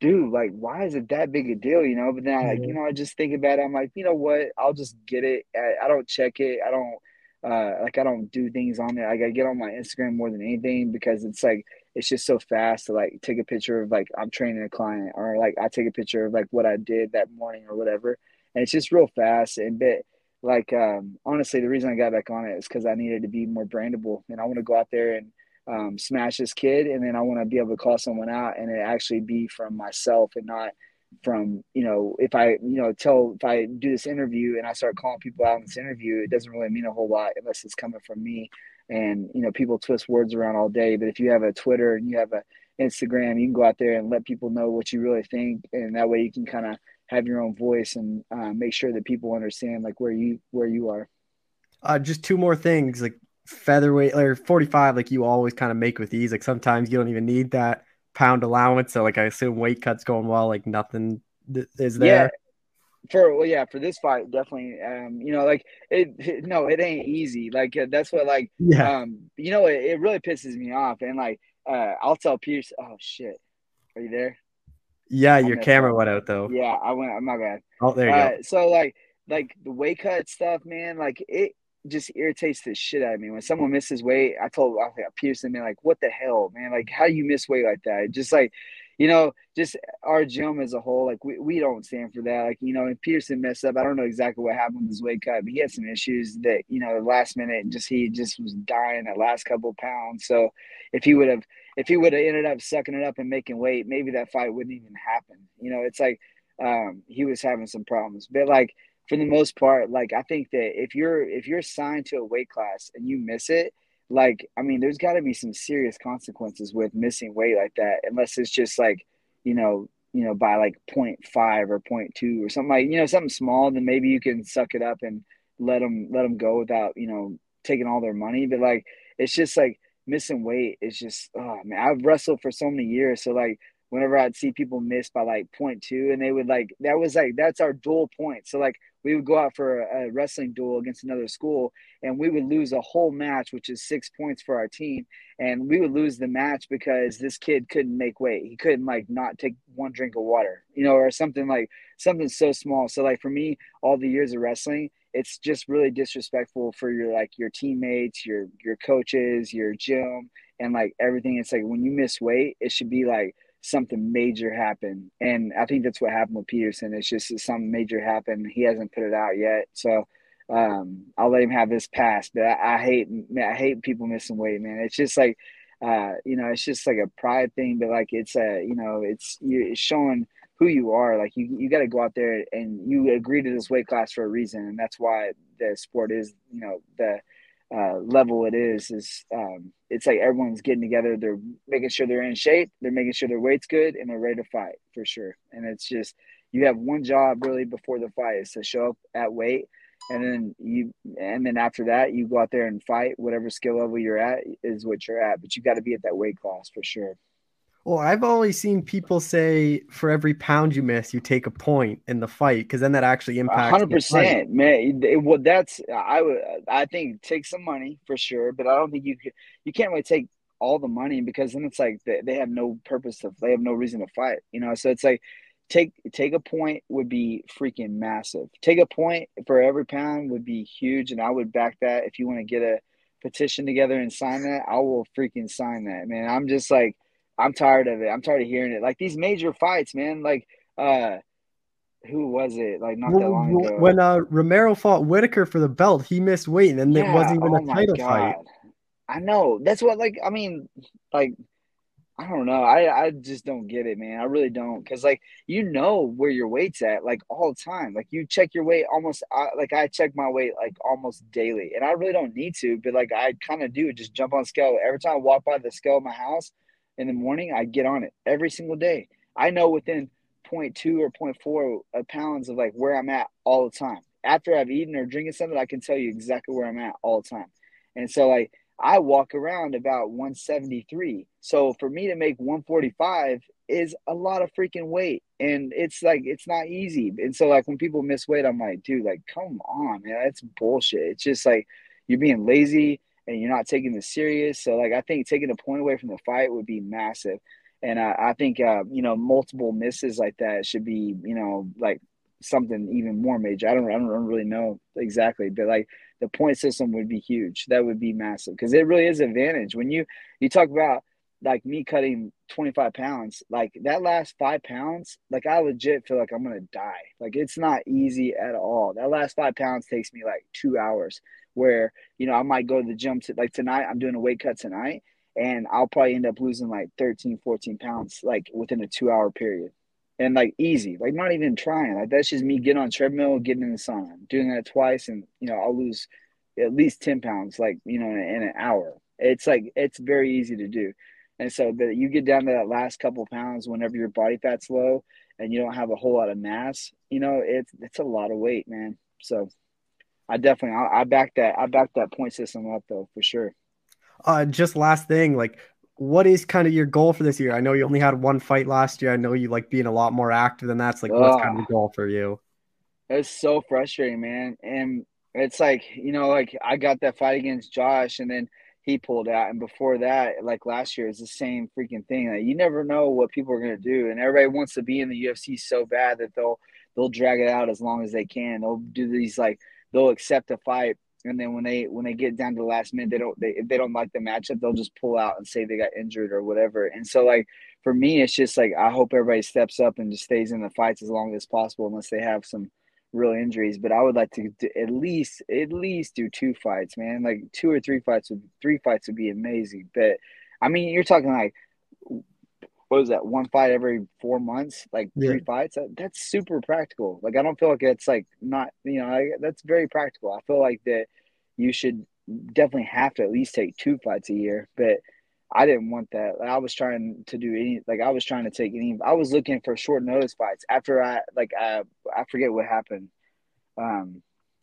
Dude, like, why is it that big a deal, you know? But then, I, like, you know, I just think about it. I'm like, you know what? I'll just get it. I, I don't check it. I don't, uh, like, I don't do things on there. Like, I get on my Instagram more than anything because it's like, it's just so fast to like take a picture of like I'm training a client or like I take a picture of like what I did that morning or whatever. And it's just real fast. And bit like, um, honestly, the reason I got back on it is because I needed to be more brandable and I want to go out there and, um, smash this kid, and then I want to be able to call someone out, and it actually be from myself and not from you know if I you know tell if I do this interview and I start calling people out in this interview, it doesn't really mean a whole lot unless it's coming from me. And you know people twist words around all day, but if you have a Twitter and you have a Instagram, you can go out there and let people know what you really think, and that way you can kind of have your own voice and uh, make sure that people understand like where you where you are. Uh, just two more things. Like featherweight or 45 like you always kind of make with ease like sometimes you don't even need that pound allowance. So like i assume weight cuts going well like nothing th- is there? Yeah. for well yeah for this fight definitely um you know like it, it no it ain't easy. Like uh, that's what like yeah. um you know it, it really pisses me off. And like uh i'll tell pierce oh shit. Are you there? Yeah your camera went out though. Yeah i went my bad. Oh there you uh, go. so like like the weight cut stuff man like it just irritates the shit out of me when someone misses weight. I told I think Pearson, man, like, what the hell, man? Like, how do you miss weight like that? Just like, you know, just our gym as a whole, like we, we don't stand for that. Like, you know, and Pearson messed up. I don't know exactly what happened with his weight cut, but he had some issues that, you know, the last minute just he just was dying that last couple pounds. So if he would have if he would have ended up sucking it up and making weight, maybe that fight wouldn't even happen. You know, it's like um, he was having some problems. But like for the most part, like I think that if you're if you're signed to a weight class and you miss it, like I mean, there's got to be some serious consequences with missing weight like that, unless it's just like, you know, you know, by like 0.5 or 0.2 or something like, you know, something small, then maybe you can suck it up and let them let them go without, you know, taking all their money. But like, it's just like missing weight is just, oh man, I've wrestled for so many years, so like whenever I'd see people miss by like 0.2 and they would like that was like that's our dual point. So like we would go out for a, a, wrestling duel against another school and we would lose a whole match which is six points for our team. And we would lose the match because this kid couldn't make weight. He couldn't like not take one drink of water you know or something like something so small. So like for me all the years of wrestling it's just really disrespectful for your like your teammates your your coaches your gym and like everything. It's like when you miss weight it should be like something major happen. And I think that's what happened with Peterson. It's just something major happened. He hasn't put it out yet. So um, I'll let him have his pass. But I, I hate man, I hate people missing weight, man. It's just like uh, you know, it's just like a pride thing, but like it's a you know, it's you it's showing who you are. Like you you got to go out there and you agree to this weight class for a reason, and that's why the sport is you know the uh, level it is is um, it's like everyone's getting together. They're making sure they're in shape. They're making sure their weight's good, and they're ready to fight for sure. And it's just you have one job really before the fight is to show up at weight and then you and then after that you go out there and fight whatever skill level you're at is what you're at but you got to be at that weight class for sure well i've always seen people say for every pound you miss you take a point in the fight because then that actually impacts 100% man it, well that's i would i think take some money for sure but i don't think you could you can't really take all the money because then it's like they, they have no purpose to they have no reason to fight you know so it's like take take a point would be freaking massive. Take a point for every pound would be huge, and I would back that. If you want to get a petition together and sign that, I will freaking sign that, man. I'm just like, I'm tired of it. I'm tired of hearing it. Like these major fights, man. Like, uh, who was it? Like not that long ago. When uh, Romero fought Whittaker for the belt, he missed weight, and yeah, it wasn't even oh a title fight. I know. That's what. Like, I mean, like I don't know. I, I just don't get it, man. I really don't. Cause like, you know where your weight's at like all the time. Like you check your weight almost uh, like I check my weight like almost daily and I really don't need to, but like I kind of do just jump on scale. Every time I walk by the scale of my house in the morning, I get on it every single day. I know within 0.2 or 0.4 pounds of like where I'm at all the time. After I've eaten or drinking something, I can tell you exactly where I'm at all the time. And so like, I walk around about 173. So for me to make 145 is a lot of freaking weight. And it's like, it's not easy. And so, like, when people miss weight, I'm like, dude, like, come on, man, that's bullshit. It's just like you're being lazy and you're not taking this serious. So, like, I think taking a point away from the fight would be massive. And I, I think, uh, you know, multiple misses like that should be, you know, like something even more major. I don't, I don't really know exactly, but like, the point system would be huge. That would be massive because it really is advantage. When you you talk about like me cutting 25 pounds, like that last five pounds, like I legit feel like I'm gonna die. Like it's not easy at all. That last five pounds takes me like two hours. Where you know I might go to the gym to like tonight. I'm doing a weight cut tonight, and I'll probably end up losing like 13, 14 pounds like within a two hour period and like easy, like not even trying. Like that's just me getting on treadmill, getting in the sauna, doing that twice, and you know I'll lose at least ten pounds, like you know, in, in an hour. It's like it's very easy to do, and so that you get down to that last couple pounds whenever your body fat's low and you don't have a whole lot of mass. You know, it's it's a lot of weight, man. So I definitely I, I back that I back that point system up though for sure. Uh, just last thing, like what is kind of your goal for this year? I know you only had one fight last year. I know you like being a lot more active than that's like what's kind of the goal for you? It's so frustrating, man. And it's like, you know, like I got that fight against Josh and then he pulled out. And before that, like last year, it's the same freaking thing. Like you never know what people are gonna do. And everybody wants to be in the UFC so bad that they'll they'll drag it out as long as they can. They'll do these like they'll accept a fight and then when they when they get down to the last minute, they don't they if they don't like the matchup, they'll just pull out and say they got injured or whatever. And so like for me, it's just like I hope everybody steps up and just stays in the fights as long as possible, unless they have some real injuries. But I would like to at least at least do two fights, man. Like two or three fights would three fights would be amazing. But I mean, you're talking like what is that one fight every four months like yeah. three fights that, that's super practical like i don't feel like it's like not you know I, that's very practical i feel like that you should definitely have to at least take two fights a year but i didn't want that Like i was trying to do any like i was trying to take any i was looking for short notice fights after i like i i forget what happened um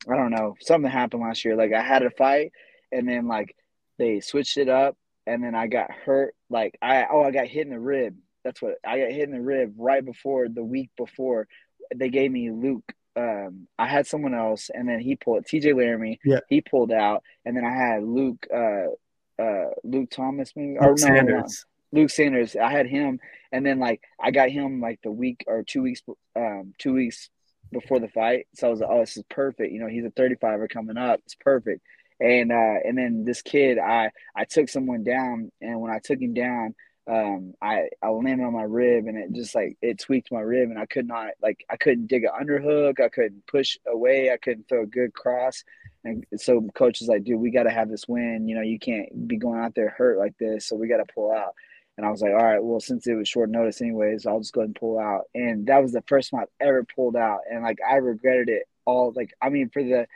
i don't know something happened last year like i had a fight and then like they switched it up and then I got hurt. Like I oh I got hit in the rib. That's what I got hit in the rib right before the week before they gave me Luke. Um, I had someone else, and then he pulled T.J. Laramie. Yeah, he pulled out, and then I had Luke. Uh, uh, Luke Thomas, maybe or no, Sanders. No, Luke Sanders. I had him, and then like I got him like the week or two weeks, um, two weeks before the fight. So I was like, oh, this is perfect. You know, he's a 35er coming up. It's perfect and uh, and then this kid, I I took someone down, and when I took him down, um, I I landed on my rib and it just like it tweaked my rib and I could not like I couldn't dig an underhook, I couldn't push away, I couldn't throw a good cross. And so coach is like, dude, we got to have this win. You know, you can't be going out there hurt like this, so we got to pull out. And I was like, all right, well, since it was short notice anyways, I'll just go and pull out. And that was the first time I've ever pulled out, and like I regretted it all. Like I mean, for the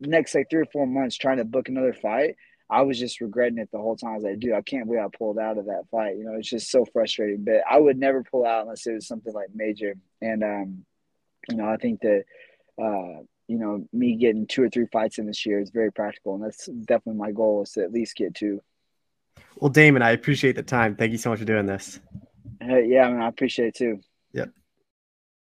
next like three or four months trying to book another fight, I was just regretting it the whole time. I was like, dude, I can't believe I pulled out of that fight. You know, it's just so frustrating. But I would never pull out unless it was something like major. And um, you know, I think that uh, you know, me getting two or three fights in this year is very practical, and that's definitely my goal is to at least get two. Well, Damon, I appreciate the time. Thank you so much for doing this. Hey, yeah, I mean, I appreciate it too. Yep.